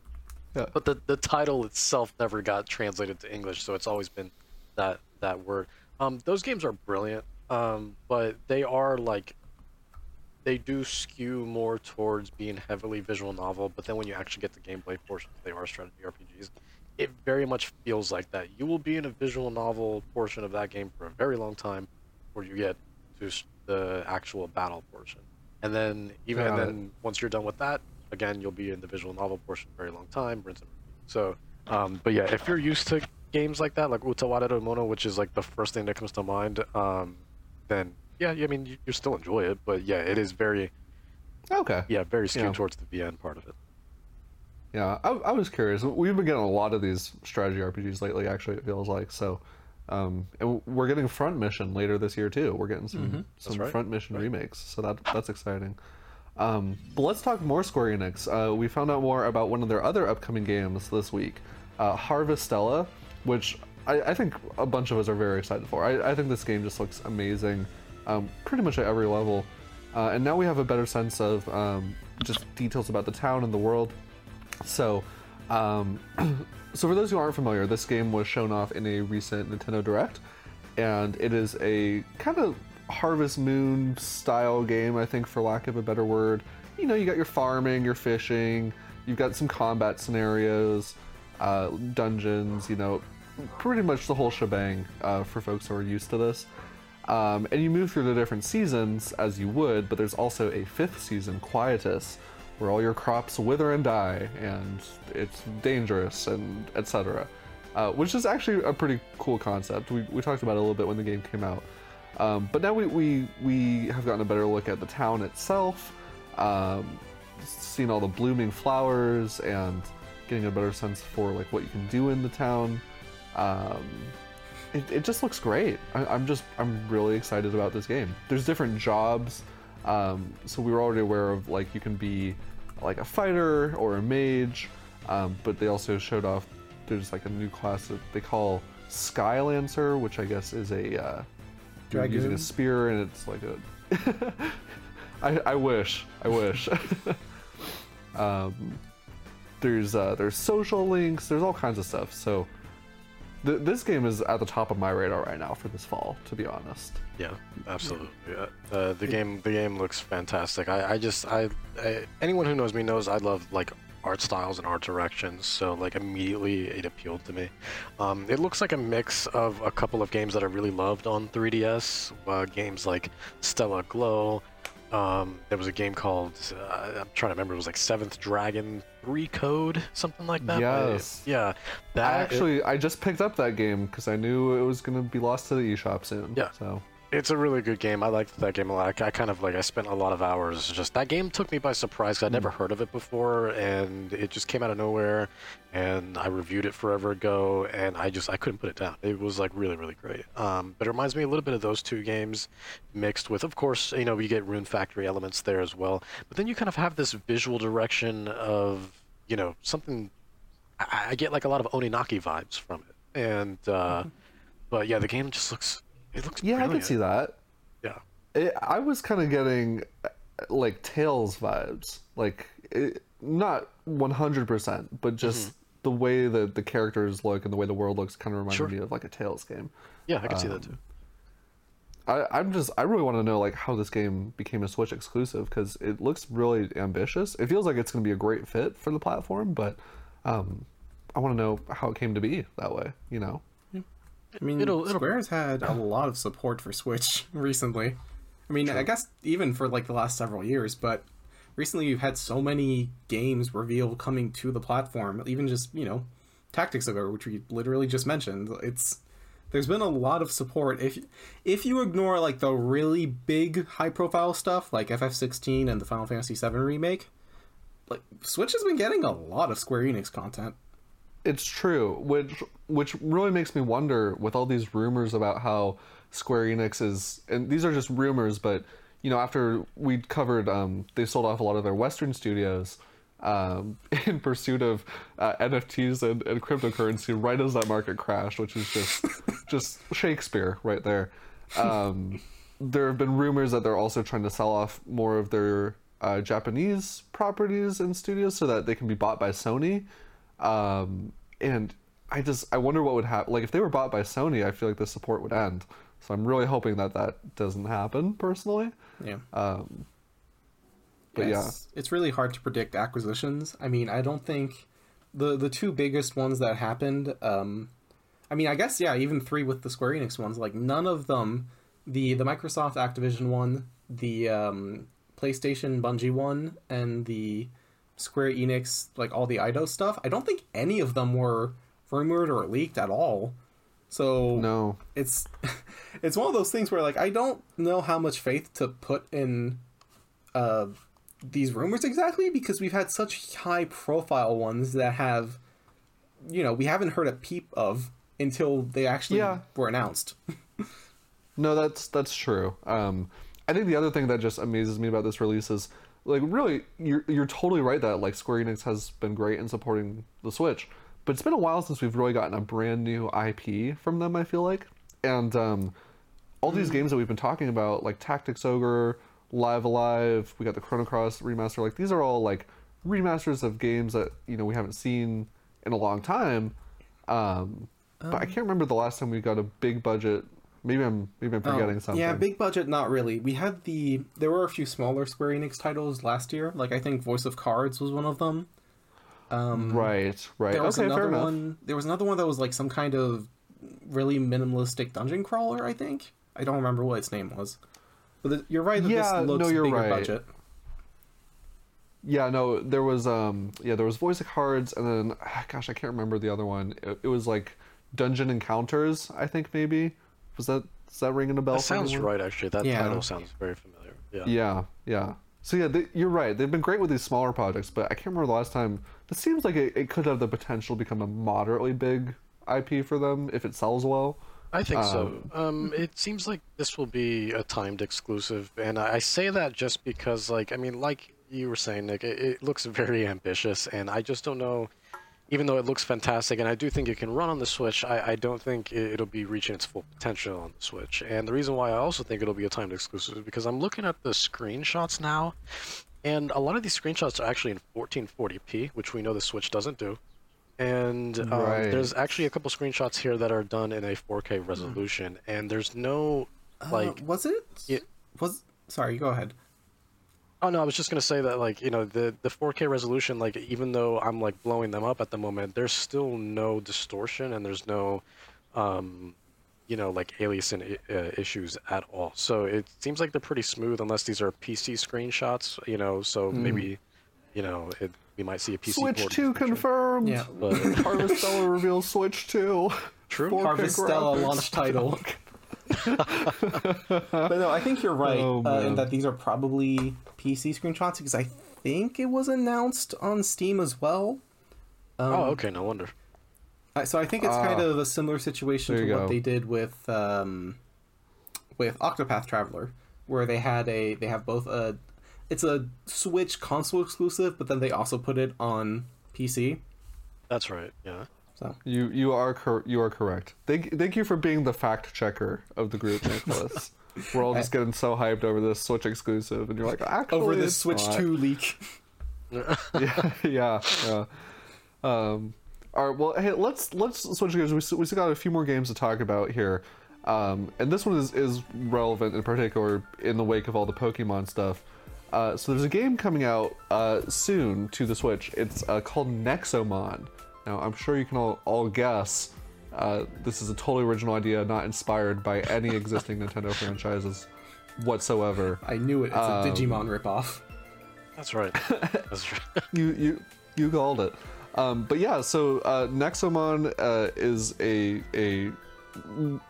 Yeah. But the, the title itself never got translated to English, so it's always been that that word. Um, those games are brilliant, um, but they are like they do skew more towards being heavily visual novel. But then when you actually get the gameplay portions, they are strategy RPGs. It very much feels like that. You will be in a visual novel portion of that game for a very long time, before you get to the actual battle portion. And then even and it. then once you're done with that, again you'll be in the visual novel portion for a very long time. rinse and repeat. So, um, but yeah, if you're used to games like that, like Utawarerumono, which is like the first thing that comes to mind, um, then yeah, I mean you, you still enjoy it, but yeah, it is very Okay. yeah very skewed Yeah. towards the VN part of it. Yeah, I, I was curious. We've been getting a lot of these strategy RPGs lately. Actually, it feels like so. Um, and we're getting Front Mission later this year too. We're getting some some right. Front Mission remakes, so that that's exciting. Um, but let's talk more Square Enix. Uh, we found out more about one of their other upcoming games this week, uh, Harvestella, which I, I think a bunch of us are very excited for. I, I think this game just looks amazing, um, pretty much at every level. Uh, and now we have a better sense of um, just details about the town and the world. So, um, (clears throat) so for those who aren't familiar, this game was shown off in a recent Nintendo Direct, and it is a kind of Harvest Moon style game, I think, for lack of a better word. You know, you got your farming, your fishing, you've got some combat scenarios, uh, dungeons, you know, pretty much the whole shebang uh, for folks who are used to this. Um, and you move through the different seasons as you would, but there's also a fifth season, Quietus, where all your crops wither and die, and it's dangerous, and etc. Uh, which is actually a pretty cool concept. We, we talked about it a little bit when the game came out. Um, but now we, we, we have gotten a better look at the town itself, um, seeing all the blooming flowers, and getting a better sense for like what you can do in the town. Um, it, it just looks great. I, I'm just I'm really excited about this game. There's different jobs, um, so we were already aware of like you can be like a fighter or a mage, um, but they also showed off there's like a new class that they call Skylancer, which I guess is a uh, using a spear and it's like a. (laughs) I, I wish I wish. (laughs) um, there's uh, there's social links. There's all kinds of stuff. So th- this game is at the top of my radar right now for this fall. To be honest. Yeah, absolutely. Yeah. Uh, the game the game looks fantastic. I, I just I, I anyone who knows me knows I love like art styles and art directions, so like immediately it appealed to me. Um, it looks like a mix of a couple of games that I really loved on 3DS, uh, games like Stella Glow. Um, there was a game called uh, I'm trying to remember. It was like Seventh Dragon Three Code, something like that. Yes. yeah. That I actually I just picked up that game because I knew it was gonna be lost to the eShop soon. Yeah. So It's a really good game. I liked that game a lot. I kind of like I spent a lot of hours just that game took me by surprise. I'd never heard of it before, and it just came out of nowhere. And I reviewed it forever ago, and I just I couldn't put it down. It was like really really great. Um, but it reminds me a little bit of those two games, mixed with of course you know you get Rune Factory elements there as well. But then you kind of have this visual direction of you know something. I, I get like a lot of Oninaki vibes from it, and uh, mm-hmm. but yeah, the game just looks. It looks yeah, I can see that. Yeah. It, I was kind of getting like Tales vibes, like it, not 100%, but just mm-hmm. the way that the characters look and the way the world looks kind of reminded Sure. me of like a Tales game. Yeah, I can see that um, too. I, I'm just I really want to know like how this game became a Switch exclusive because it looks really ambitious. It feels like it's going to be a great fit for the platform, but um, I want to know how it came to be that way. You know? I mean, It'll- it'll- Square's had a lot of support for Switch (laughs) recently. I mean, I guess even for like the last several years, but recently you've had so many games revealed coming to the platform. Even just you know, Tactics Ogre, which we literally just mentioned. It's there's been a lot of support. If if you ignore like the really big high profile stuff like FF16 and the Final Fantasy VII remake, like Switch has been getting a lot of Square Enix content. It's true, which which really makes me wonder with all these rumors about how Square Enix is, and these are just rumors, but you know, after we covered, um, they sold off a lot of their Western studios um, (laughs) in pursuit of uh, NFTs and, and cryptocurrency, right as that market crashed, which is just just Shakespeare right there. Um, there have been rumors that they're also trying to sell off more of their uh, Japanese properties and studios so that they can be bought by Sony. Um, and I just I wonder what would happen. Like if they were bought by Sony, I feel like the support would end. So I'm really hoping that that doesn't happen personally. Yeah. Um, but Yeah, yeah, it's, it's really hard to predict acquisitions. I mean, I don't think the the two biggest ones that happened. Um, I mean, I guess yeah, even three with the Square Enix ones. Like none of them, the the Microsoft Activision one, the um, PlayStation Bungie one, and the Square Enix like all the Eidos stuff. I don't think any of them were rumored or leaked at all. So no, it's (laughs) it's one of those things where like I don't know how much faith to put in uh these rumors exactly because we've had such high profile ones that have you know we haven't heard a peep of until they actually Yeah. were announced. (laughs) No, that's that's true. Um, I think the other thing that just amazes me about this release is like really you're you're totally right that like Square Enix has been great in supporting the Switch, but it's been a while since we've really gotten a brand new IP from them. I feel like, and um, all these games that we've been talking about, like Tactics Ogre, Live Alive, we got the Chrono Cross remaster. Like these are all like remasters of games that you know we haven't seen in a long time. Um, but I can't remember the last time we got a big budget. Maybe I'm maybe I'm forgetting Oh, something. Yeah, big budget, not really. We had the there were a few smaller Square Enix titles last year. Like I think Voice of Cards was one of them. Um, Right, right. There was okay, another one. There was another one that was like some kind of really minimalistic dungeon crawler. I think I don't remember what its name was. But the, you're right that Yeah, this looks no, you're bigger right. budget. Yeah, no, there was um yeah, there was Voice of Cards and then ah, gosh, I can't remember the other one. It, it was like Dungeon Encounters, I think maybe. Was that is that ringing a bell? That sounds anyone? right, actually. That Yeah. title sounds very familiar. Yeah. Yeah, yeah. So yeah, they, you're right. They've been great with these smaller projects, but I can't remember the last time. It seems like it, it could have the potential to become a moderately big IP for them if it sells well. I think so. Um, it seems like this will be a timed exclusive, and I I say that just because, like, I mean, like you were saying, Nick, it, it looks very ambitious, and I just don't know. Even though it looks fantastic, and I do think it can run on the Switch, I, I don't think it, it'll be reaching its full potential on the Switch. And the reason why I also think it'll be a timed exclusive is because I'm looking at the screenshots now, and a lot of these screenshots are actually in 1440p, which we know the Switch doesn't do. And um, Right. there's actually a couple screenshots here that are done in a 4K resolution, and there's no like uh, was it? Yeah. Was sorry. Go ahead. Oh no, I was just gonna say that like you know the the 4K resolution like even though I'm like blowing them up at the moment, there's still no distortion and there's no, um, you know like aliasing uh, issues at all. So it seems like they're pretty smooth unless these are PC screenshots. You know, so maybe, you know, it, we might see a PC. Switch port 2 confirmed. Yeah. But (laughs) Harvestella reveals Switch 2. True. 4K Harvestella launch title. (laughs) but no, I think you're right Oh, uh, in that these are probably PC screenshots because I think it was announced on Steam as well. Um, oh, okay. No wonder. I- So I think it's kind Ah. of a similar situation to what go. they did with um, with Octopath Traveler, where they had a they have both a it's a Switch console exclusive, but then they also put it on PC. That's right. Yeah. So You you are cor- you are correct. Thank thank you for being the fact checker of the group, Nicholas. (laughs) We're all just getting so hyped over this Switch exclusive, and you're like, actually, over this Switch not." Two leak, (laughs) (laughs) yeah, yeah, yeah. Um, all right. Well, hey, let's let's switch gears. We still, we still got a few more games to talk about here, um, and this one is is relevant in particular in the wake of all the Pokemon stuff. Uh, so there's a game coming out uh, soon to the Switch. It's uh, called Nexomon. Now I'm sure you can all all guess. Uh, this is a totally original idea, not inspired by any existing (laughs) Nintendo franchises whatsoever. I knew it. It's a Um, Digimon ripoff. That's right. (laughs) That's right. (laughs) you you you called it. Um, but yeah, so uh, Nexomon uh, is a a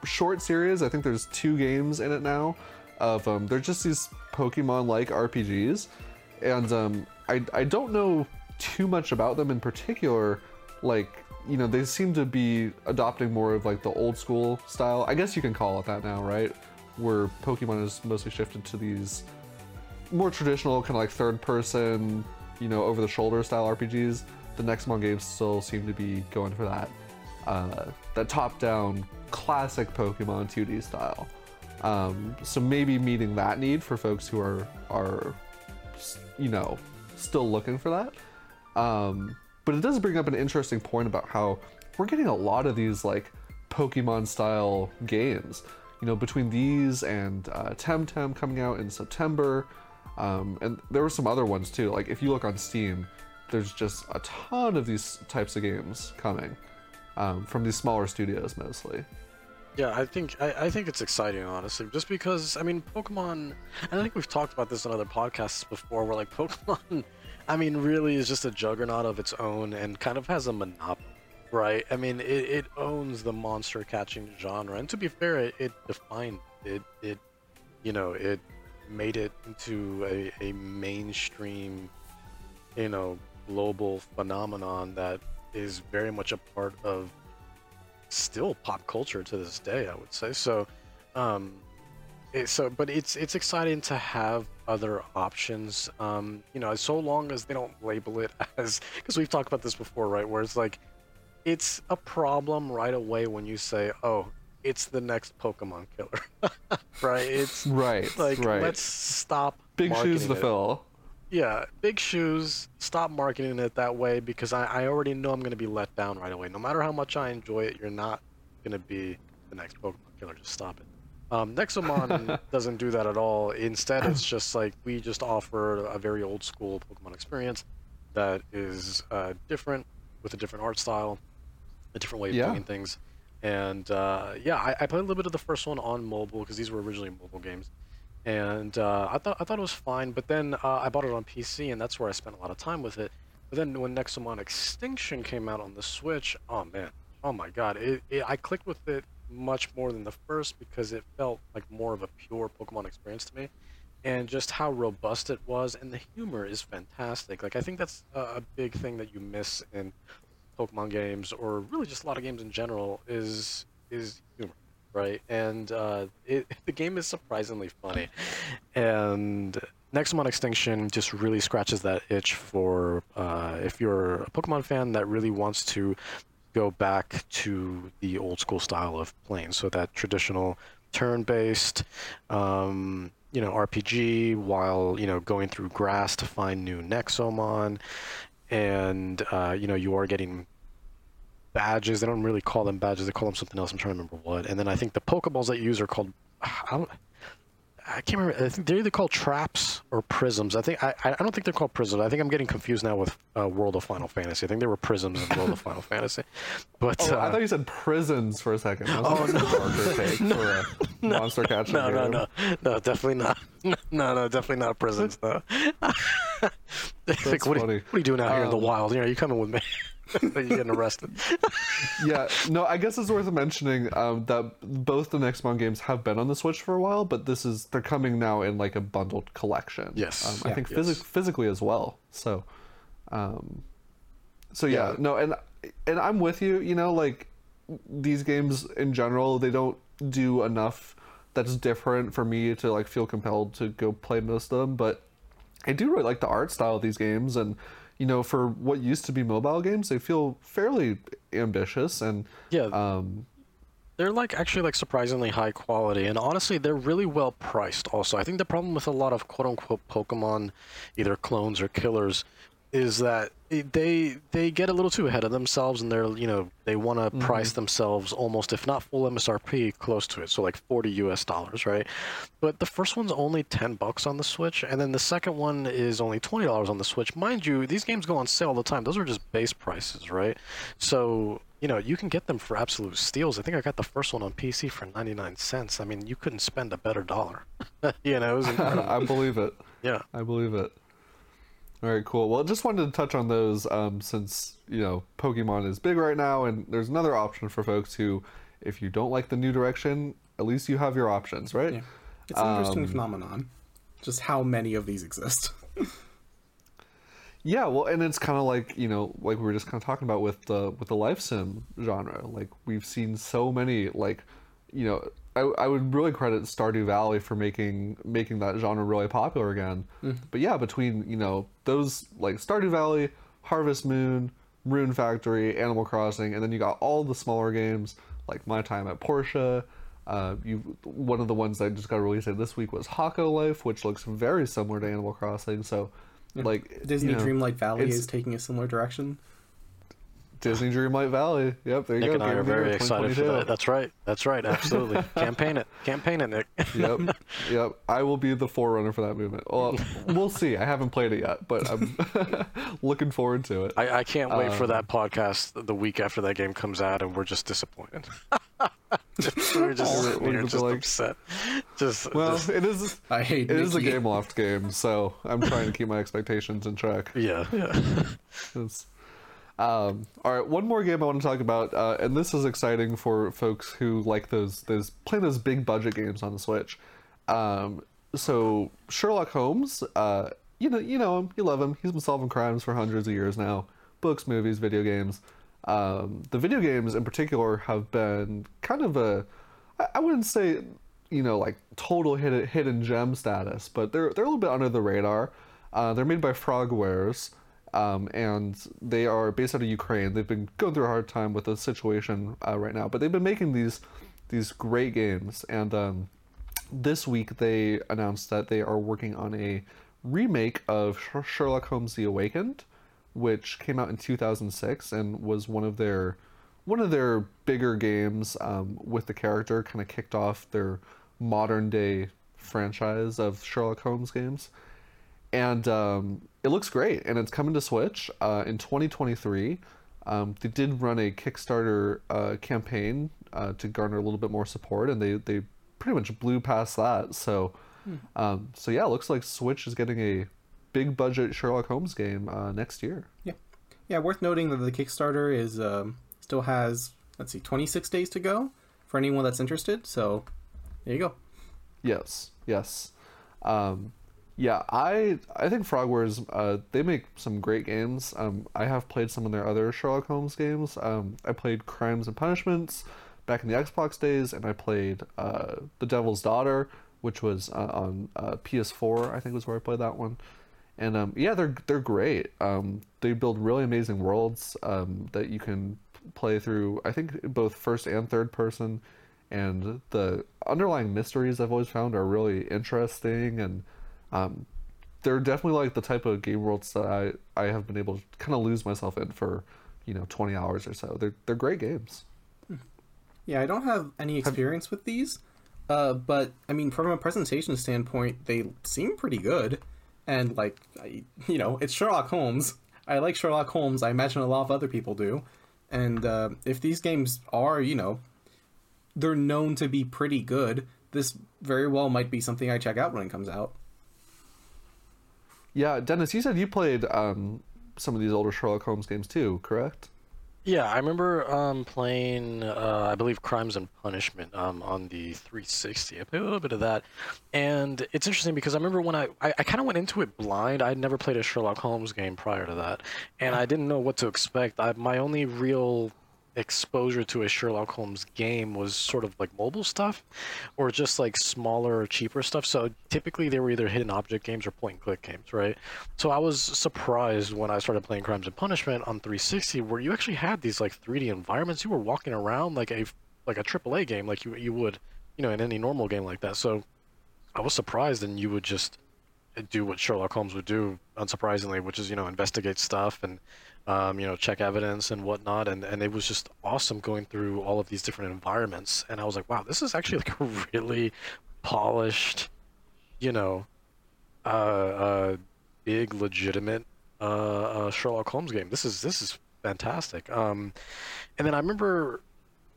short series. I think there's two games in it now. Of um, they're just these Pokemon-like RPGs, and um, I I don't know too much about them in particular. Like you know, they seem to be adopting more of like the old school style. I guess you can call it that now, right? Where Pokemon is mostly shifted to these more traditional kind of like third person you know over the shoulder style rpgs the Nexomon games still seem to be going for that uh, that top down classic pokemon 2d style um, so maybe meeting that need for folks who are are you know still looking for that um, but it does bring up an interesting point about how we're getting a lot of these like pokemon style games you know between these and uh, temtem coming out in september um, and there were some other ones too. Like if you look on Steam, there's just a ton of these types of games coming um, from these smaller studios mostly. Yeah, I think I, I think it's exciting, honestly, just because I mean Pokemon. I think we've talked about this in other podcasts before, where like (laughs) Pokemon, I mean, really is just a juggernaut of its own and kind of has a monopoly, right? I mean, it, it owns the monster catching genre, and to be fair, it, it defined it. It, you know, it made it into a, a mainstream, you know, global phenomenon that is very much a part of still pop culture to this day i would say. So um it, so but it's it's exciting to have other options. Um you know so long as they don't label it (laughs) as because we've talked about this before right? Where it's like it's a problem right away when you say oh it's the next pokemon killer. (laughs) Right? It's (laughs) Right, like right. let's stop Big shoes to fill. Yeah, big shoes. Stop marketing it that way because I, I already know I'm going to be let down right away. No matter how much I enjoy it, you're not going to be the next Pokemon killer. Just stop it. Um, Nexomon (laughs) doesn't do that at all. Instead, it's (clears throat) just like we just offer a very old school Pokemon experience that is uh, different with a different art style, a different way of Yeah. doing things. And uh, yeah, I, I played a little bit of the first one on mobile because these were originally mobile games and uh, I thought I thought it was fine. But then uh, I bought it on PC, and that's where I spent a lot of time with it. But then when Nexomon Extinction came out on the Switch, oh man, oh my god, it, it I clicked with it much more than the first because it felt like more of a pure Pokemon experience to me, and just how robust it was, and the humor is fantastic. Like I think that's a, a big thing that you miss in Pokemon games, or really just a lot of games in general, is is humor right? And uh, it, (laughs) the game is surprisingly funny. And Nexomon Extinction just really scratches that itch for uh, if you're a Pokemon fan that really wants to go back to the old school style of playing. So that traditional turn-based, um, you know, RPG while you know going through grass to find new Nexomon, and uh, you know you are getting badges. They don't really call them badges. They call them something else. I'm trying to remember what. And then I think the Pokeballs that you use are called. I don't, I can't remember. I think they're either called traps or prisms. I think I, I don't think they're called prisms. I think I'm getting confused now with uh, World of Final Fantasy. I think they were prisms in World of Final Fantasy. But Oh, uh, I thought you said prisons for a second. oh no, darker (laughs) take for a monster catcher. no, no, no, no, definitely not. (laughs) No, no, definitely not prisons. No. (laughs) like, what, are, you- funny. what are you doing out here in the Um, wild? You know, you coming with me? (laughs) You're getting arrested. (laughs) yeah, no, I guess it's worth mentioning um, that both the next Nexomon games have been on the Switch for a while, but this is they're coming now in like a bundled collection. Yes. um, I think Yes. physi- physically as well. So, um, so yeah, Yeah. no, and and I'm with you. You know, like these games in general, they don't do enough that's different for me to like feel compelled to go play most of them, but I do really like the art style of these games, and you know, for what used to be mobile games, they feel fairly ambitious and Yeah. um, They're like actually like surprisingly high quality, and honestly, they're really well priced. Also, I think the problem with a lot of quote unquote Pokemon, either clones or killers, is that they they get a little too ahead of themselves, and they're you know they want to mm-hmm. price themselves almost if not full MSRP, close to it, so like forty U.S. dollars, right? But the first one's only ten bucks on the Switch, and then the second one is only twenty dollars on the Switch. Mind you, these games go on sale all the time. Those are just base prices, right? So you know, you can get them for absolute steals. I think I got the first one on PC for 99 cents. I mean, you couldn't spend a better dollar. (laughs) you know. (laughs) I believe it. yeah. I believe it. All right, cool. Well, just wanted to touch on those um, since you know Pokemon is big right now, and there's another option for folks who, if you don't like the new direction, at least you have your options, right? Yeah. It's an interesting Um, phenomenon. Just how many of these exist. (laughs) Yeah, well, and it's kind of like you know, like we were just kind of talking about with the with the life sim genre. Like we've seen so many, like you know, I, I would really credit Stardew Valley for making making that genre really popular again. But yeah, between you know those like Stardew Valley, Harvest Moon, Rune Factory, Animal Crossing, and then you got all the smaller games like My Time at Portia. Uh, you one of the ones that just got released this week was Hokko Life, which looks very similar to Animal Crossing. So, like Disney you know, Dreamlight Valley is taking a similar direction. Disney Dreamlight Valley. Yep, there you Nick go. and I Game are of the Year very excited for 2022. that. That's right. That's right. Absolutely. (laughs) Campaign it. Campaign it, Nick. yep, (laughs) yep. I will be the forerunner for that movement. Well, we'll see. I haven't played it yet, but I'm (laughs) looking forward to it. I, I can't wait for Um, that podcast the week after that game comes out, and we're just disappointed. we're just, We're- we're here just like- upset. Just, Well, just- it is. I hate It is a Mickey. Game Loft game, so I'm trying to keep my expectations in check. yeah, yeah. Um, all right, one more game I want to talk about, uh, and this is exciting for folks who like those those playing those big budget games on the Switch. Um, so Sherlock Holmes, uh, you know you know him, you love him. He's been solving crimes for hundreds of years now. Books, movies, video games. Um, the video games in particular have been kind of a, I- I wouldn't say, you know, like total hidden hidden gem status, but they're they're a little bit under the radar. Uh, they're made by Frogwares um, and they are based out of Ukraine. They've been going through a hard time with the situation uh, right now, but they've been making these these great games. And um, this week they announced that they are working on a remake of Sherlock Holmes: The Awakened, which came out in 2006 and was one of their one of their bigger games um, with the character. Kind of kicked off their modern day franchise of Sherlock Holmes games and um, it looks great and it's coming to switch uh, in 2023 um, they did run a kickstarter uh, campaign uh, to garner a little bit more support and they, they pretty much blew past that so um, so yeah it looks like switch is getting a big budget sherlock holmes game uh, next year Yeah, yeah. Worth noting that the Kickstarter is um, still has let's see, 26 days to go for anyone that's interested. So there you go. Yes, yes. Um, yeah, I I think Frogwares uh, they make some great games. Um, I have played some of their other Sherlock Holmes games. Um, I played Crimes and Punishments back in the Xbox days, and I played uh, The Devil's Daughter, which was uh, on uh, PS4. I think was where I played that one. And um, yeah, they're they're great. Um, they build really amazing worlds um, that you can play through. I think both first and third person, and the underlying mysteries I've always found are really interesting. And um, they're definitely like the type of game worlds that I I have been able to kind of lose myself in for you know twenty hours or so. They're they're great games. Yeah, I don't have any experience with these, Uh, but I mean, from a presentation standpoint, they seem pretty good, and like, I, you know, it's Sherlock Holmes. I like Sherlock Holmes. I imagine a lot of other people do, and uh, if these games are, you know, they're known to be pretty good, this very well might be something I check out when it comes out. Yeah, Dennis, you said you played um, some of these older Sherlock Holmes games too, correct? Yeah, I remember um, playing, uh, I believe, Crimes and Punishment um, on the 360. I played a little bit of that, and it's interesting because I remember when I, I, I kind of went into it blind. I'd never played a Sherlock Holmes game prior to that, and I didn't know what to expect. I, my only real exposure to a Sherlock Holmes game was sort of like mobile stuff or just like smaller, cheaper stuff. So typically they were either hidden object games or point and click games, right? So I was surprised when I started playing Crimes and Punishment on 360 where you actually had these like 3D environments. You were walking around like a like a AAA game like you you would, you know, in any normal game like that. So I was surprised and you would just do what Sherlock Holmes would do, unsurprisingly, which is, you know, investigate stuff and um, you know, check evidence and whatnot. And, and it was just awesome going through all of these different environments. And I was like, wow, this is actually like (laughs) a really polished, you know, uh, uh, big, legitimate uh, uh, Sherlock Holmes game. This is this is fantastic. Um, and then I remember.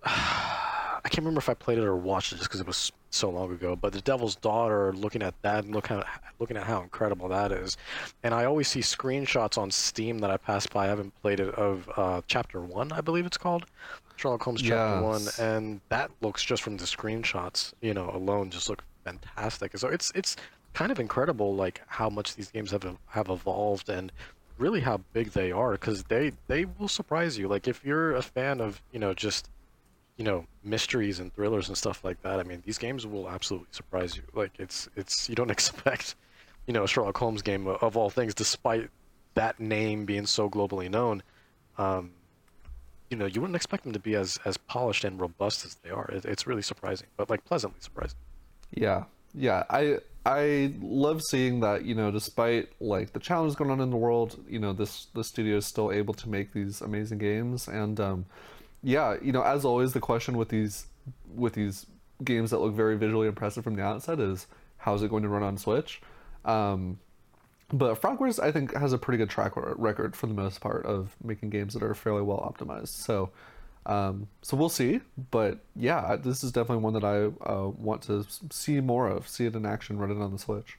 (sighs) I can't remember if I played it or watched it just because it was so long ago. But the Devil's Daughter, looking at that and look how, looking at how incredible that is, and I always see screenshots on Steam that I pass by. I haven't played it of uh, Chapter One, I believe it's called, Sherlock Holmes Chapter yes. One, and that looks just from the screenshots, you know, alone, just look fantastic. So it's it's kind of incredible, like how much these games have have evolved and really how big they are, because they they will surprise you. Like if you're a fan of you know just you know mysteries and thrillers and stuff like that. I mean, these games will absolutely surprise you. Like it's it's you don't (laughs) expect, you know, a Sherlock Holmes game of all things, despite that name being so globally known. Um, you know, you wouldn't expect them to be as as polished and robust as they are. It, it's really surprising, but like pleasantly surprising. Yeah, yeah. I I love seeing that. You know, despite like the challenges going on in the world, you know, this the studio is still able to make these amazing games and. um yeah, you know, as always, the question with these with these games that look very visually impressive from the outset is how's it going to run on Switch? Um, but Frogwares, I think, has a pretty good track record for the most part of making games that are fairly well optimized. So, um, so we'll see. But yeah, this is definitely one that I uh, want to see more of, see it in action, run it on the Switch.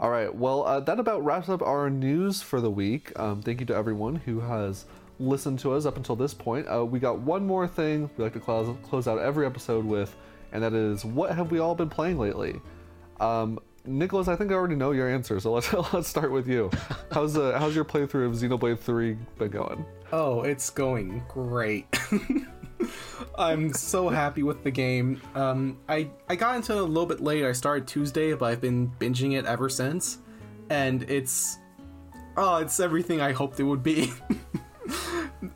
All right, well, uh, that about wraps up our news for the week. Um, thank you to everyone who has listened to us up until this point, uh, we got one more thing we like to close, close out every episode with, and that is what have we all been playing lately? Um, Nicholas, I think I already know your answer, so (laughs) let's let's start with you. How's uh, how's your playthrough of Xenoblade Three been going? Oh, it's going great. (laughs) I'm so happy with the game. Um, I I got into it a little bit late. I started Tuesday, but I've been binging it ever since, and it's oh, it's everything I hoped it would be. (laughs)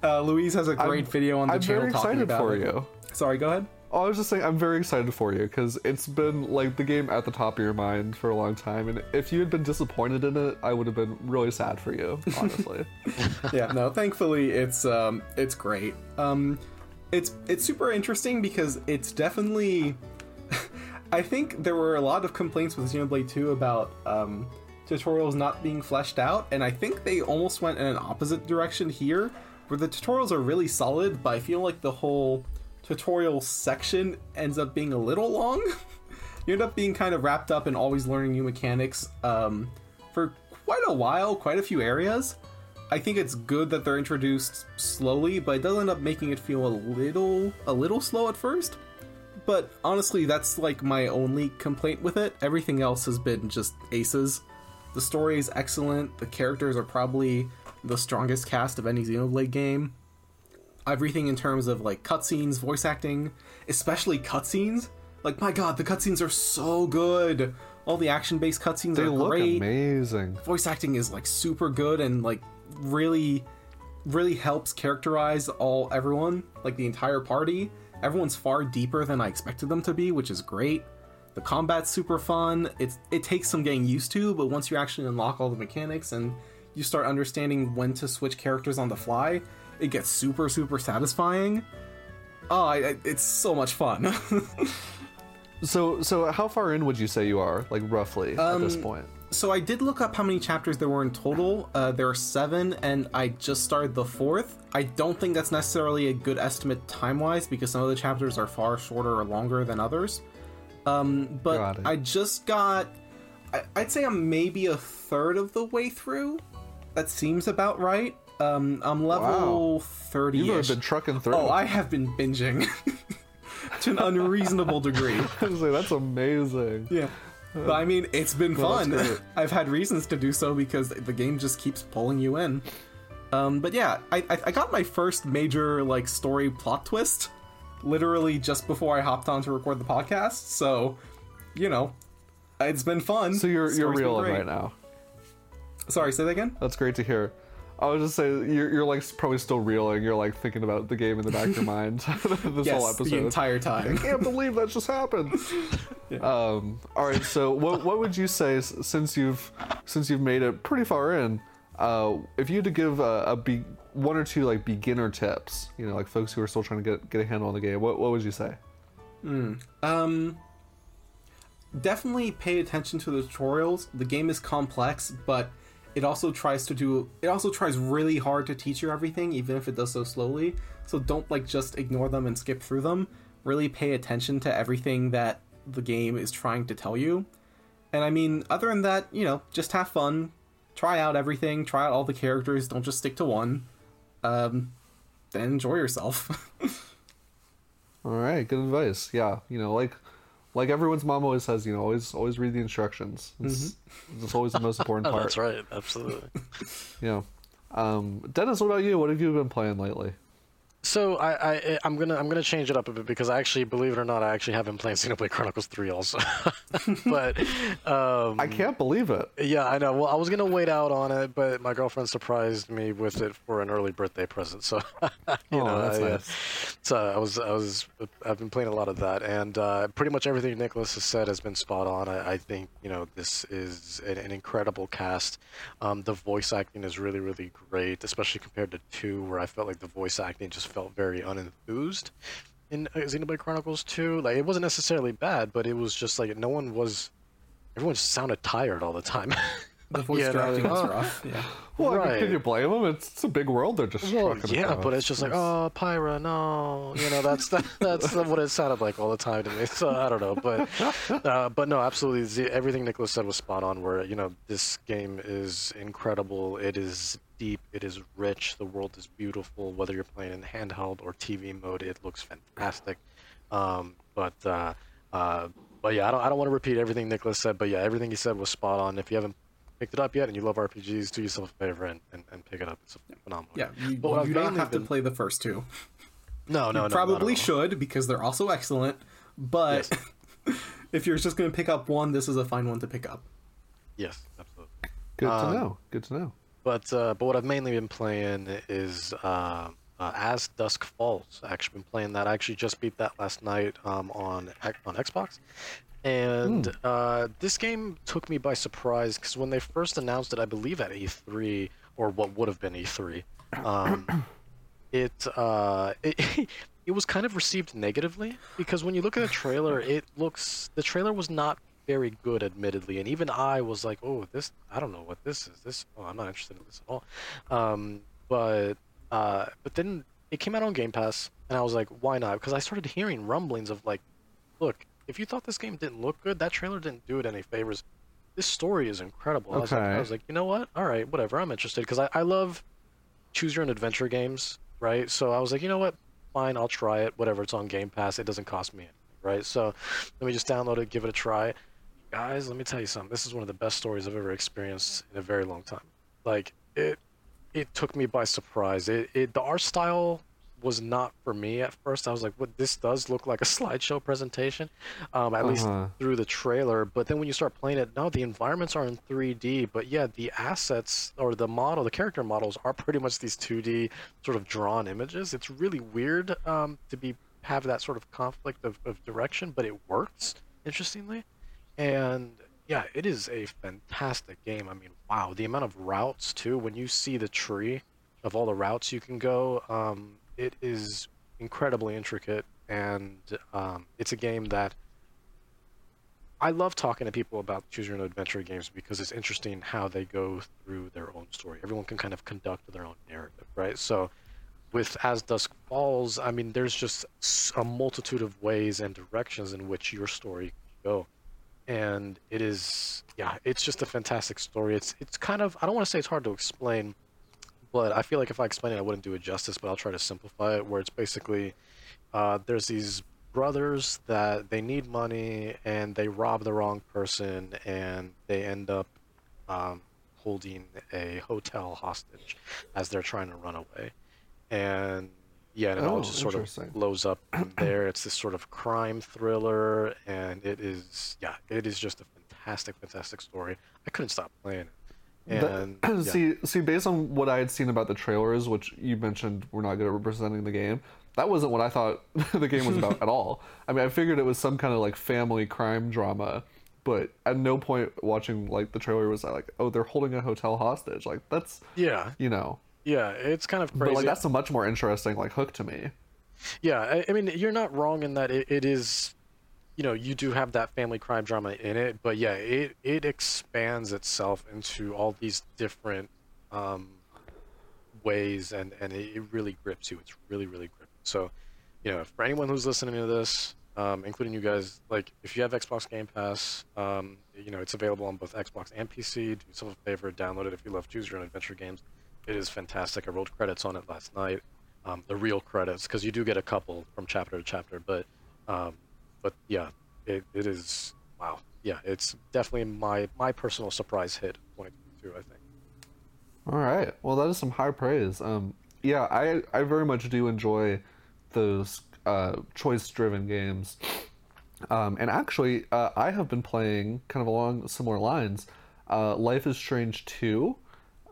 Uh, Louise has a great I'm, video on the I'm channel talking about for it. you. Sorry, go ahead. Oh, I was just saying, I'm very excited for you because it's been like the game at the top of your mind for a long time, and if you had been disappointed in it, I would have been really sad for you, honestly. (laughs) (laughs) yeah, no, thankfully it's um, it's great. Um, it's it's super interesting because it's definitely. (laughs) I think there were a lot of complaints with Xenoblade 2 about um, tutorials not being fleshed out, and I think they almost went in an opposite direction here, where the tutorials are really solid, but I feel like the whole tutorial section ends up being a little long. (laughs) you end up being kind of wrapped up in always learning new mechanics um, for quite a while, quite a few areas. I think it's good that they're introduced slowly, but it does end up making it feel a little a little slow at first. But honestly, that's like my only complaint with it. Everything else has been just aces. The story is excellent. The characters are probably the strongest cast of any Xenoblade game. Everything in terms of like cutscenes, voice acting, especially cutscenes. Like my god, the cutscenes are so good. All the action-based cutscenes they are look great. Amazing. Voice acting is like super good and like really really helps characterize all everyone, like the entire party. Everyone's far deeper than I expected them to be, which is great. The combat's super fun. It's it takes some getting used to, but once you actually unlock all the mechanics and you start understanding when to switch characters on the fly, it gets super super satisfying. Oh, I, I, it's so much fun. (laughs) So so how far in would you say you are, like roughly at this Um, point? So I did look up how many chapters there were in total. Uh, there are seven, and I just started the fourth. I don't think that's necessarily a good estimate time wise because some of the chapters are far shorter or longer than others. Um, but I just got. I, I'd say I'm maybe a third of the way through. That seems about right. Um, I'm level 30 You've been trucking through. Oh, I have been binging (laughs) to an unreasonable degree. (laughs) I was like, that's amazing. Yeah. But I mean, it's been fun. (laughs) I've had reasons to do so because the game just keeps pulling you in. Um, but yeah, I, I I got my first major like story plot twist literally just before I hopped on to record the podcast. So, you know, it's been fun. So you're you're Story's reeling right now. Sorry, say that again. That's great to hear. I was just saying you're you're like probably still reeling. You're like thinking about the game in the back of your (laughs) mind (laughs) this Yes, whole episode. the entire time. I can't believe that just happened. (laughs) Um, all right, so what what would you say since you've since you've made it pretty far in? Uh, if you had to give a, a be, one or two like beginner tips, you know, like folks who are still trying to get get a handle on the game, what what would you say? Mm, Um, definitely pay attention to the tutorials. The game is complex, but it also tries to do. It also tries really hard to teach you everything, even if it does so slowly. So don't like just ignore them and skip through them. Really pay attention to everything that the game is trying to tell you. And I mean, other than that, you know, just have fun. Try out everything. Try out all the characters. Don't just stick to one. Um, then enjoy yourself. (laughs) All right, good advice. Yeah, you know, like like everyone's mom always says, you know, always always read the instructions. It's, it's always the most important (laughs) Oh, part. that's right. Absolutely. (laughs) Yeah. Um, Dennis, what about you? What have you been playing lately? So I, I I'm gonna I'm gonna change it up a bit because I actually believe it or not I actually have been playing Xenoblade Chronicles 3 also. (laughs) but um, I can't believe it. yeah, I know. Well, I was gonna wait out on it, but my girlfriend surprised me with it for an early birthday present. So (laughs) you Oh, know, that's I, uh, nice. so I was I was I've been playing a lot of that, and uh, pretty much everything Nicholas has said has been spot on. I, I think you know this is an, an incredible cast. Um, the voice acting is really really great, especially compared to two, where I felt like the voice acting just felt very unenthused. In uh, Xenoblade Chronicles 2, like it wasn't necessarily bad, but it was just like no one was. Everyone just sounded tired all the time. (laughs) the voice Yeah, no, directing was uh, rough. Yeah. (laughs) Well, I mean, can you blame them? It's, it's a big world they're just Well, trucking yeah, across. but it's just like, oh, Pyra, no, you know, that's that, (laughs) that's what it sounded like all the time to me. So I don't know, but uh, but no, absolutely, everything Nicholas said was spot on. Where you know, this game is incredible. It is deep. It is rich. The world is beautiful. Whether you're playing in handheld or TV mode, it looks fantastic. Um, but uh, uh, but yeah, I don't I don't want to repeat everything Nicholas said, but yeah, everything he said was spot on. If you haven't picked it up yet and you love RPGs, do yourself a favor and, and, and pick it up. It's a phenomenal. Yeah, game. you, But what you do not mainly have to play the first two. No, no, you no. probably at all. should because they're also excellent. But (laughs) if you're just going to pick up one, this is a fine one to pick up. Yes, absolutely. Good to um, know. Good to know. But uh, but what I've mainly been playing is uh, uh, As Dusk Falls. I actually been playing that. I actually just beat that last night um, on on Xbox. And uh, this game took me by surprise because when they first announced it, I believe at E3 or what would have been E3, um, (coughs) it, uh, it (laughs) it was kind of received negatively because when you look at the trailer, it looks the trailer was not very good, admittedly, and even I was like, "Oh, this I don't know what this is. This oh, I'm not interested in this at all." Um, but uh, but then it came out on Game Pass, and I was like, "Why not?" Because I started hearing rumblings of like, "Look, if you thought this game didn't look good, that trailer didn't do it any favors. This story is incredible." I was like, I was like, you know what? All right, whatever. I'm interested because I, I love choose your own adventure games, right? So I was like, you know what? Fine, I'll try it. Whatever, it's on Game Pass. It doesn't cost me anything, right? So let me just download it, give it a try. Guys, let me tell you something. This is one of the best stories I've ever experienced in a very long time. Like it, it took me by surprise. It, it the art style was not for me at first. I was like, "What? This does look like a (laughs) slideshow presentation," um, at least Uh-huh. through the trailer. But then when you start playing it, no, the environments are in 3D. But yeah, the assets or the model, the character models are pretty much these 2D sort of drawn images. It's really weird um, to be have that sort of conflict of, of direction, but it works interestingly. And yeah, it is a fantastic game. I mean, wow, the amount of routes too. When you see the tree of all the routes you can go, um, it is incredibly intricate, and um, it's a game that I love talking to people about choose your own adventure games because it's interesting how they go through their own story. Everyone can kind of conduct their own narrative, right? So with As Dusk Falls, I mean, there's just a multitude of ways and directions in which your story can go. And it is, yeah, it's just a fantastic story. It's it's kind of I don't want to say it's hard to explain, but I feel like if I explain it, I wouldn't do it justice. But I'll try to simplify it. Where it's basically uh, there's these brothers that they need money and they rob the wrong person and they end up um, holding a hotel hostage as they're trying to run away. And yeah, and it all Oh, just sort of (clears throat) blows up from there. It's this sort of crime thriller, and it is yeah, it is just a fantastic, fantastic story. I couldn't stop playing it. And That- (clears throat) yeah. see, see, based on what I had seen about the trailers, which you mentioned were not good at representing the game, that wasn't what I thought (laughs) the game was about at all. I mean, I figured it was some kind of like family crime drama, but at no point watching like the trailer was I like, oh, they're holding a hotel hostage. Like that's yeah, you know, yeah, it's kind of crazy. but like that's a much more interesting like hook to me. Yeah, I, I mean, you're not wrong in that it, it is, you know, you do have that family crime drama in it, but yeah, it it expands itself into all these different um, ways, and and it, it really grips you. It's really really gripping. So, you know, for anyone who's listening to this, um, including you guys, like if you have Xbox Game Pass, um, you know, it's available on both Xbox and PC. Do yourself a favor, download it if you love choose your own adventure games. It is fantastic. I rolled credits on it last night um, the real credits because you do get a couple from chapter to chapter but um, but yeah it, it is wow yeah it's definitely my my personal surprise hit 2022 i think All right. Well, that is some high praise. Um, yeah, I I very much do enjoy those uh, choice-driven games. Um, and actually, uh, I have been playing kind of along similar lines. Uh, Life is Strange 2.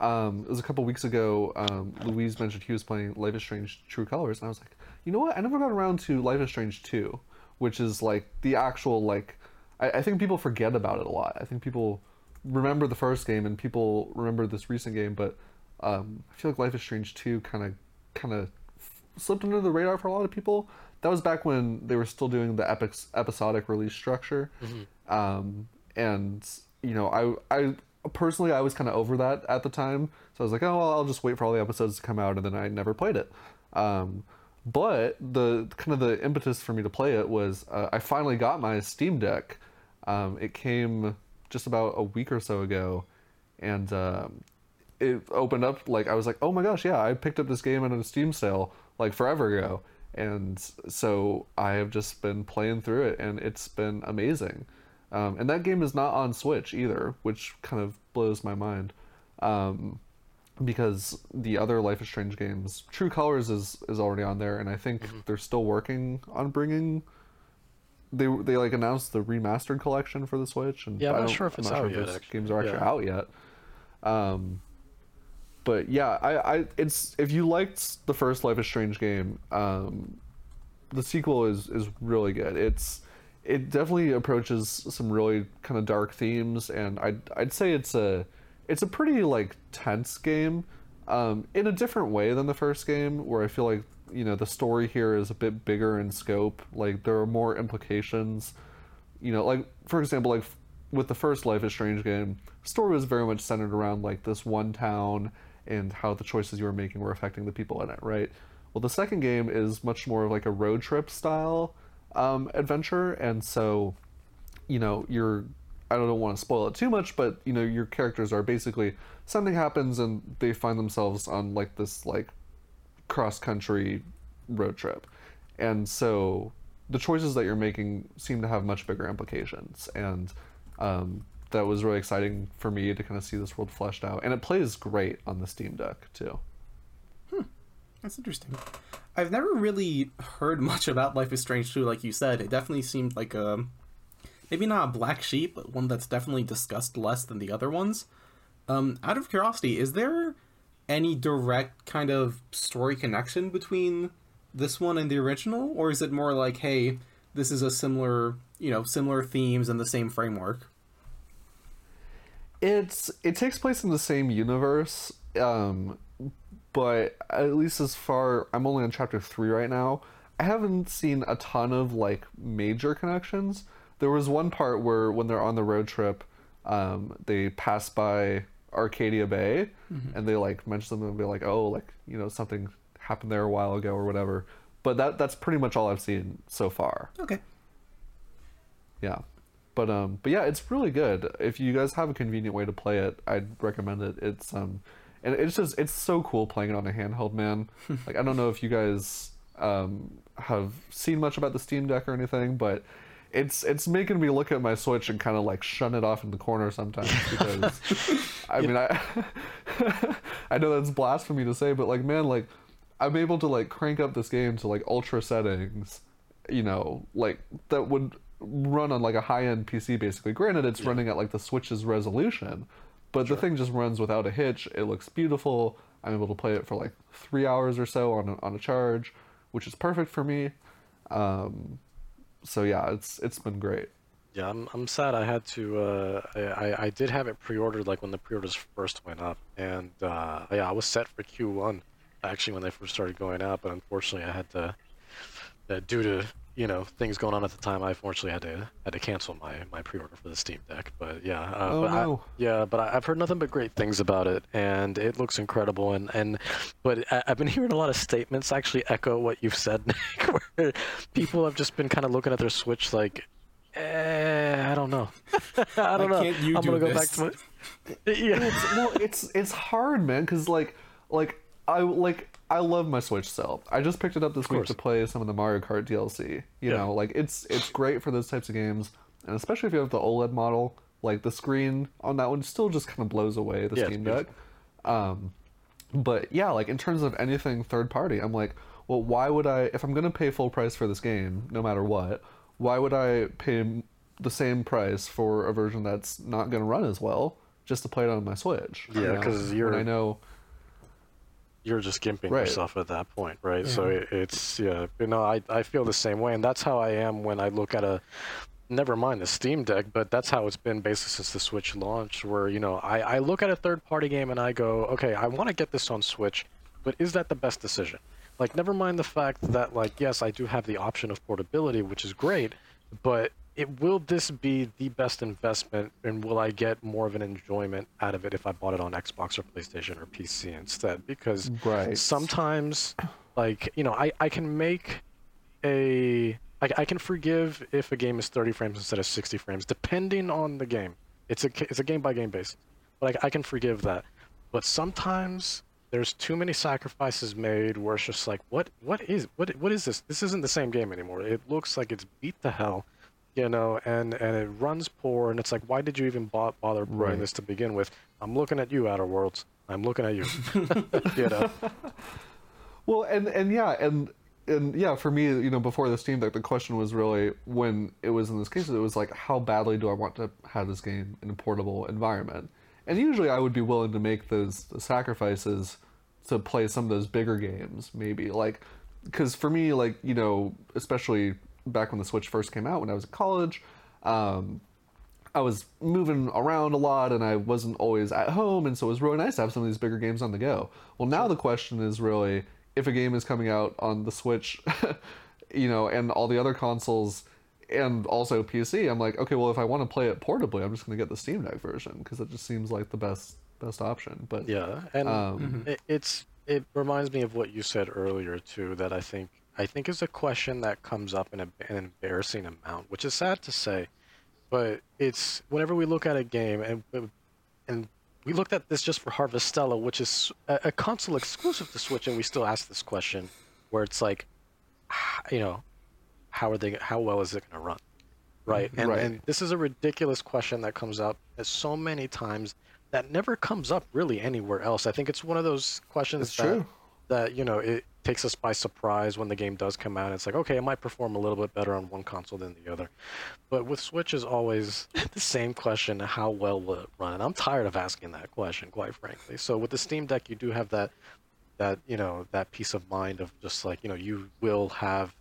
Um, it was a couple weeks ago. Um, Louise mentioned he was playing Life is Strange True Colors, and I was like, you know what? I never got around to Life is Strange 2, which is like the actual like. I, I think people forget about it a lot. I think people remember the first game and people remember this recent game, but um, I feel like Life is Strange 2 kind of kind of slipped under the radar for a lot of people. That was back when they were still doing the epic episodic release structure, um, and you know, I I personally I was kind of over that at the time, so I was like, oh, well, I'll just wait for all the episodes to come out, and then I never played it. Um, but the kind of the impetus for me to play it was uh, I finally got my Steam Deck. Um, it came just about a week or so ago, and um, it opened up like I was like, oh my gosh, yeah, I picked up this game at a Steam sale like forever ago, and so I have just been playing through it, and it's been amazing. Um, and that game is not on Switch either, which kind of blows my mind. Um, because the other Life is Strange games, True Colors is is already on there, and I think they're still working on bringing. They they like announced the remastered collection for the Switch, and Yeah, I'm not sure if it's out if yet, those actually. games are actually Yeah. out yet. Um, but yeah, I, I it's if you liked the first Life is Strange game, um, the sequel is is really good. It's it definitely approaches some really kind of dark themes, and I'd I'd say it's a it's a pretty like tense game, um, in a different way than the first game, where I feel like you know the story here is a bit bigger in scope. Like there are more implications. You know, like for example, like with the first Life is Strange game, story was very much centered around like this one town and how the choices you were making were affecting the people in it, right? Well, the second game is much more of like a road trip style um, adventure, and so you know you're I don't want to spoil it too much, but you know your characters are basically something happens and they find themselves on like this like cross country road trip, and so the choices that you're making seem to have much bigger implications, and um, that was really exciting for me to kind of see this world fleshed out, and it plays great on the Steam Deck too. Hmm. That's interesting. I've never really heard (laughs) much about Life is Strange 2, like you said. It definitely seemed like a maybe not a black sheep, but one that's definitely discussed less than the other ones. Um, out of curiosity, is there any direct kind of story connection between this one and the original, or is it more like, hey, this is a similar, you know, similar themes and the same framework? It's it takes place in the same universe, um, but at least as far I'm only on chapter three right now. I haven't seen a ton of like major connections. there was one part where when they're on the road trip, um, they pass by Arcadia Bay, and they like mention something and be like, "Oh, like you know something happened there a while ago or whatever." But that that's pretty much all I've seen so far. Okay. Yeah. But um but yeah, it's really good. If you guys have a convenient way to play it, I'd recommend it. It's um and it's just it's so cool playing it on a handheld, man. (laughs) like I don't know if you guys um have seen much about the Steam Deck or anything, but it's it's making me look at my Switch and kind of like shun it off in the corner sometimes because (laughs) I mean I (laughs) I know that's blasphemy to say, but like man, like I'm able to like crank up this game to like ultra settings, you know, like that would run on like a high end PC basically. Granted, it's running at like the Switch's resolution, but the thing just runs without a hitch. It looks beautiful. I'm able to play it for like three hours or so on a, on a charge, which is perfect for me. Um, so yeah, it's it's been great. Yeah, I'm I'm sad I had to. Uh, I I- I did have it pre-ordered like when the pre-orders first went up, and uh, yeah, I was set for Q1 actually when they first started going up, but unfortunately I had to, uh, due to you know things going on at the time, I unfortunately had to had to cancel my my pre-order for the Steam Deck. But yeah, uh, Oh, but I- no. yeah, but I, I've heard nothing but great things about it, and it looks incredible. And and but I, I've been hearing a lot of statements actually echo what you've said, (laughs) Nick, where people have just been kind of looking at their Switch like. Eh, I don't know. (laughs) I don't know. I'm do gonna go this? back to my. (laughs) Yeah. it's well it's it's hard man because like like i like i love my switch still i just picked it up this week to play some of the mario kart dlc you Yeah. know like it's it's great for those types of games and especially if you have the oled model like the screen on that one still just kind of blows away the Yeah, steam deck um but yeah like in terms of anything third party i'm like well why would i if i'm gonna pay full price for this game no matter what why would i pay the same price for a version that's not gonna run as well just to play it on my switch you Yeah, know? 'cause When you're- i know you're just gimping Right. yourself at that point, right? So it, it's yeah, you know, I I feel the same way, and that's how I am when I look at a. Never mind the Steam Deck, but that's how it's been basically since the Switch launched. Where you know, I I look at a third party game and I go, okay, I want to get this on Switch, but is that the best decision? Like, never mind the fact that like yes, I do have the option of portability, which is great, but it will this be the best investment and will I get more of an enjoyment out of it if I bought it on Xbox or PlayStation or PC instead? Because Right. sometimes like you know I, I can make a I, I can forgive if a game is 30 frames instead of 60 frames depending on the game. It's a it's a game by game basis but I, I can forgive that. But sometimes there's too many sacrifices made where it's just like what what is what what is this? This isn't the same game anymore. It looks like it's beat the hell you know and and it runs poor and it's like why did you even bo- bother playing Right. this to begin with i'm looking at you outer worlds i'm looking at you (laughs) (laughs) you know Well, and and yeah, and and yeah, for me, you know, before the Steam Deck, the question was really when it was in this case, it was like, how badly do I want to have this game in a portable environment? And usually, I would be willing to make those sacrifices to play some of those bigger games, maybe like, because for me, like you know, especially back when the Switch first came out, when I was in college. Um, I was moving around a lot and I wasn't always at home, and so it was really nice to have some of these bigger games on the go. Well, now the question is really if a game is coming out on the Switch, (laughs) you know, and all the other consoles and also PC, I'm like, okay, well, if I want to play it portably, I'm just going to get the Steam Deck version because it just seems like the best best option. But Yeah, and Um, it, it's it reminds me of what you said earlier too. That I think I think is a question that comes up in a, an embarrassing amount, which is sad to say, but it's whenever we look at a game and uh, and we looked at this just for Harvestella, which is a, a console exclusive to Switch, and we still ask this question, where it's like, you know, how are they? How well is it going to run? Right? Mm-hmm. And, Right. and this is a ridiculous question that comes up so many times that never comes up really anywhere else. I think it's one of those questions that, true. that you know it takes us by surprise when the game does come out. It's like okay, it might perform a little bit better on one console than the other, but with Switch is always (laughs) the same question: how well will it run? And I'm tired of asking that question, quite frankly. So with the Steam Deck, you do have that that you know that peace of mind of just like you know you will have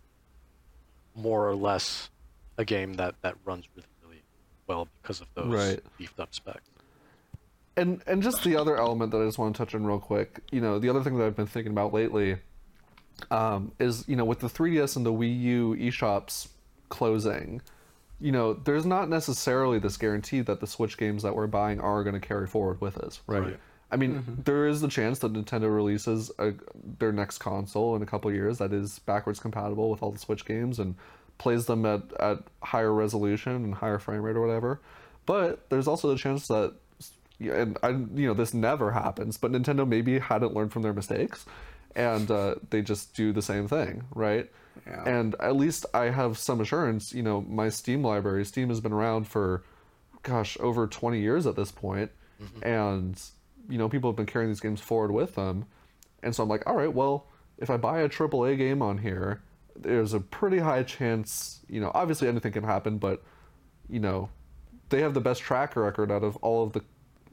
more or less a game that that runs really really well because of those Right. beefed up specs. and and just the other element that I just want to touch on real quick, you know, the other thing that I've been thinking about lately um, is you know with the 3DS and the Wii U eShops closing, you know, there's not necessarily this guarantee that the Switch games that we're buying are going to carry forward with us, right? Right. I mean, there is the chance that Nintendo releases a, their next console in a couple years that is backwards compatible with all the Switch games and plays them at, at higher resolution and higher frame rate or whatever. But there's also the chance that, and I, you know, this never happens, but Nintendo maybe hadn't learned from their mistakes, and uh, they just do the same thing, right? Yeah. And at least I have some assurance. You know, my Steam library, Steam has been around for, gosh, over 20 years at this point, and you know, people have been carrying these games forward with them, and so I'm like, all right, well, if I buy a AAA game on here, there's a pretty high chance. You know, obviously anything can happen, but you know, they have the best track record out of all of the,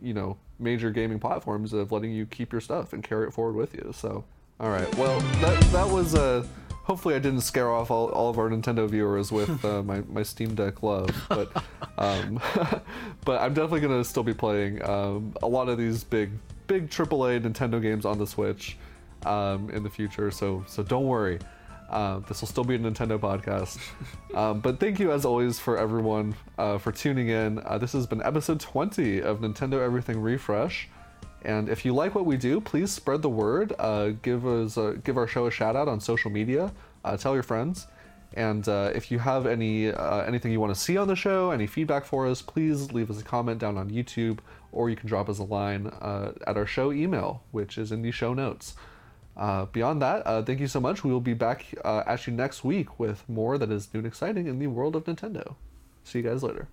you know, major gaming platforms of letting you keep your stuff and carry it forward with you. So, all right. Well, that that was Uh, hopefully, I didn't scare off all, all of our Nintendo viewers with uh, my my Steam Deck love, but (laughs) um, (laughs) but I'm definitely gonna still be playing um, a lot of these big big AAA Nintendo games on the Switch um, in the future. So so don't worry. Uh, this will still be a Nintendo podcast. (laughs) Um, but thank you, as always, for everyone uh, for tuning in. Uh, this has been episode 20 of Nintendo Everything Refresh. And if you like what we do, please spread the word. Uh, give us a, give our show a shout out on social media. Uh, tell your friends. And uh, if you have any uh, anything you want to see on the show, any feedback for us, please leave us a comment down on YouTube, or you can drop us a line uh, at our show email, which is in the show notes. Uh, beyond that, thank you so much. We will be back at you next week with more that is new and exciting in the world of Nintendo. See you guys later.